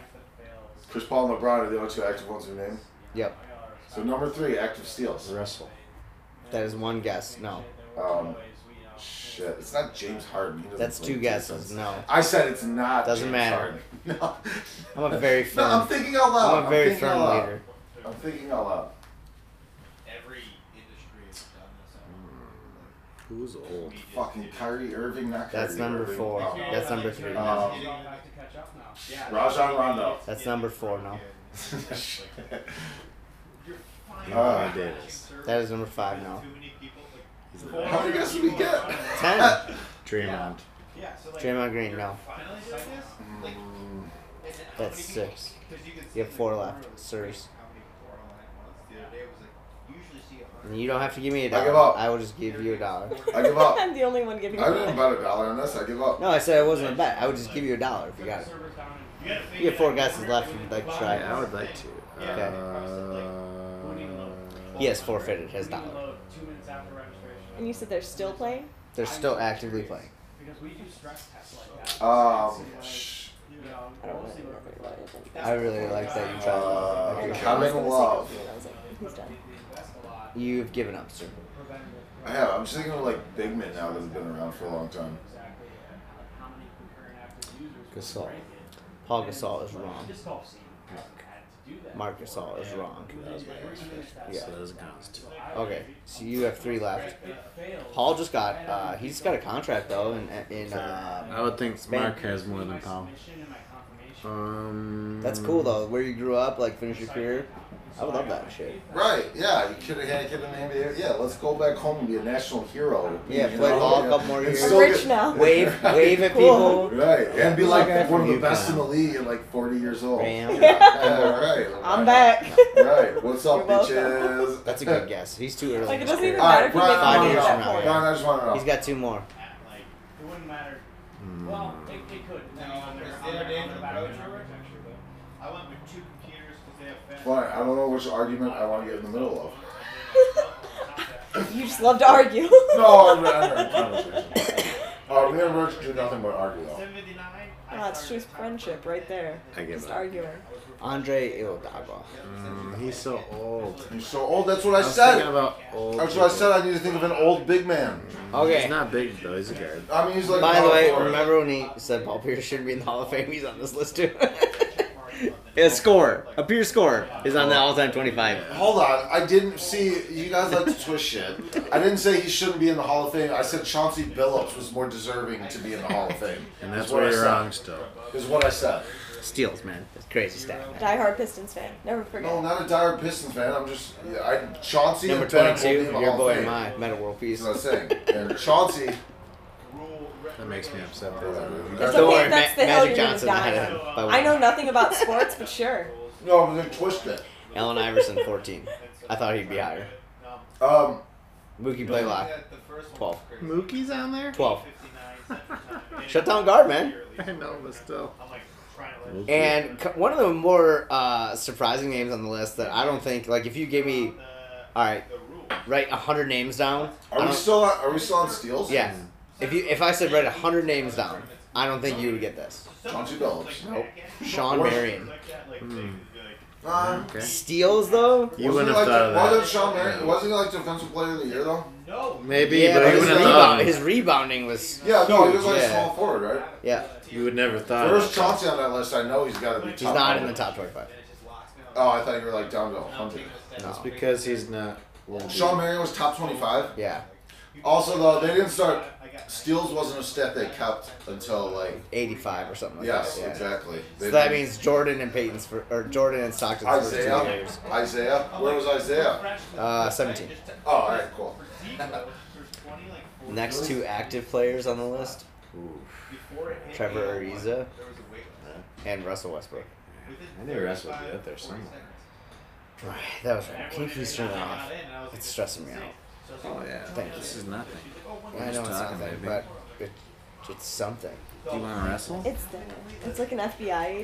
Chris Paul and LeBron are the only two active ones we named. Yep. So number three, active steals. Russell. That is one guess. No. Um, shit, it's not James Harden. He That's play two defense. guesses. No. I said it's not. Doesn't James matter. Harden. No. I'm a very firm. No. I'm thinking out loud. I'm a very thinking firm out leader. I'm thinking out loud. Every industry has done this. Who's old? Fucking Kyrie Irving, not Kyrie That's number Irving. four. Oh. That's number three. Um, Rajon Rondo. That's number four. No. Uh, Davis. That is number five. No. How many guesses did we get? Ten. Draymond. Draymond Green. No. Mm, That's six. You have four left. Sirs. And you don't have to give me a dollar. I give up. I will just give you a dollar. I give up. I'm the only one giving I you didn't bet a dollar on this. I give up. No, I said it wasn't a bet. I would just give you a dollar if you got it. You have four guesses left if you'd like to try. I would like to. Okay. Uh, He has forfeited his dollar. And you said they're still playing? They're still actively playing. Um, sh- I don't really know anything about anything. I really like that you uh, tried. I was Kevin gonna say Love. Kobe, and I was like, he's done. You've given up, sir. I have. I'm just thinking of like big men now that's been around for a long time. Gasol. Paul Gasol is wrong. Marc Gasol is wrong. Yeah. So those counts too. Okay, so you have three left. Paul just got uh, he's got a contract though in in uh, I would think Spain. Marc has more than Paul. Um, That's cool though. Where you grew up, like finish your career. I would love that shit. Right, yeah, you could have had a kid in the NBA. Yeah, let's go back home and be a national hero. Yeah, you play know? ball a couple more And years. still We're rich now. Wave, Right. wave at Cool. people. Right, and be like Like one of the best in the league at like 40 years old. Bam. Yeah, right. I'm back. Right, what's up, bitches? That's a good guess. He's too early. Like it doesn't even career. matter if you Alright, make Brian, money at Brian, that Brian, point. Brian, I just want to know. He's got two more. Like, it wouldn't matter. Hmm. Well, it, it could. depending on their- on their- on their background architecture, but I went with two computers because they have fast. Fine, I don't know which argument I want to get in the middle of. You just love to argue. No, I'm not in conversation. Uh, me and Rich do nothing but argue though. 759. Oh, it's started just friendship right there. I give Just up. arguing. Andre Iguodala. Mm, he's so old. He's so old. That's what I, I was said. thinking about old. That's what I said. I need to think of an old big man. Okay. He's not big though. He's a guard. I mean, he's like. By the way, forward. remember when he said Paul Pierce shouldn't be in the Hall of Fame? He's on this list too. a score, a pure score, is on the all-time 25. Hold on, I didn't see. You guys like to twist shit. I didn't say he shouldn't be in the Hall of Fame. I said Chauncey Billups was more deserving to be in the Hall of Fame. And that's what where I you're wrong still. Is what I said. Steals, man. That's crazy stuff. Man. Die Hard Pistons fan. Never forget. No, not a dire Pistons fan. I'm just. Yeah, I Chauncey Number and Ben will be 22, in the your Hall boy of and Fame. my Metta World Peace. That's what I'm saying. And Chauncey. That makes me upset. It's Don't okay worry, if that's Ma- the hill Magic you're Johnson gonna ahead die of him by one. I know nothing about sports, but sure. No, I'm gonna twist it. Allen Iverson, 14. I thought he'd be higher. Um, Mookie Blaylock, 12. Mookie's on there. 12. Shut down guard, man. I know, but still. And c- one of the more uh, surprising names on the list that I don't think, like, if you gave me, all right, write hundred names down. I are we don't- still on, are we still on steals? Yeah. If you if I said write hundred names down, I don't think you would get this. Chauncey Billups. Nope. Shawn Where's- Marion. Uh, Okay. Steals though. You wasn't wouldn't have like thought the, of that. Wasn't Shawn Marion? Wasn't he like defensive player of the year though? No. Maybe, yeah, but but his, rebound, his rebounding was. Yeah, no, he was huge, like yeah. a small forward, right? Yeah, You would never thought. Where's of Chauncey on that list? I know he's got to be. he's top not in the top twenty-five. Oh, I thought you were like down to 100. That's because he's not. Well, Shawn Marion was top 25. Yeah, Also, though, they didn't start. Steals wasn't a stat they kept until like. eighty-five or something like Yes, that. Yeah. exactly. They So that didn't- means Jordan and Payton's for, or Jordan and Stockton's first two years. Isiah. Where was Isiah? Uh, seventeen. Oh, all right, cool. Next two active players on the list: Trevor Ariza and Russell Westbrook. I knew Russ would be up there somewhere. Right, that was right. Can you please turn that off? It's stressing me out. Oh yeah. Thank you. This is nothing. I know it's talking, nothing, baby. but it, it's something. Do you want to wrestle? It's the, it's like an FBI agent.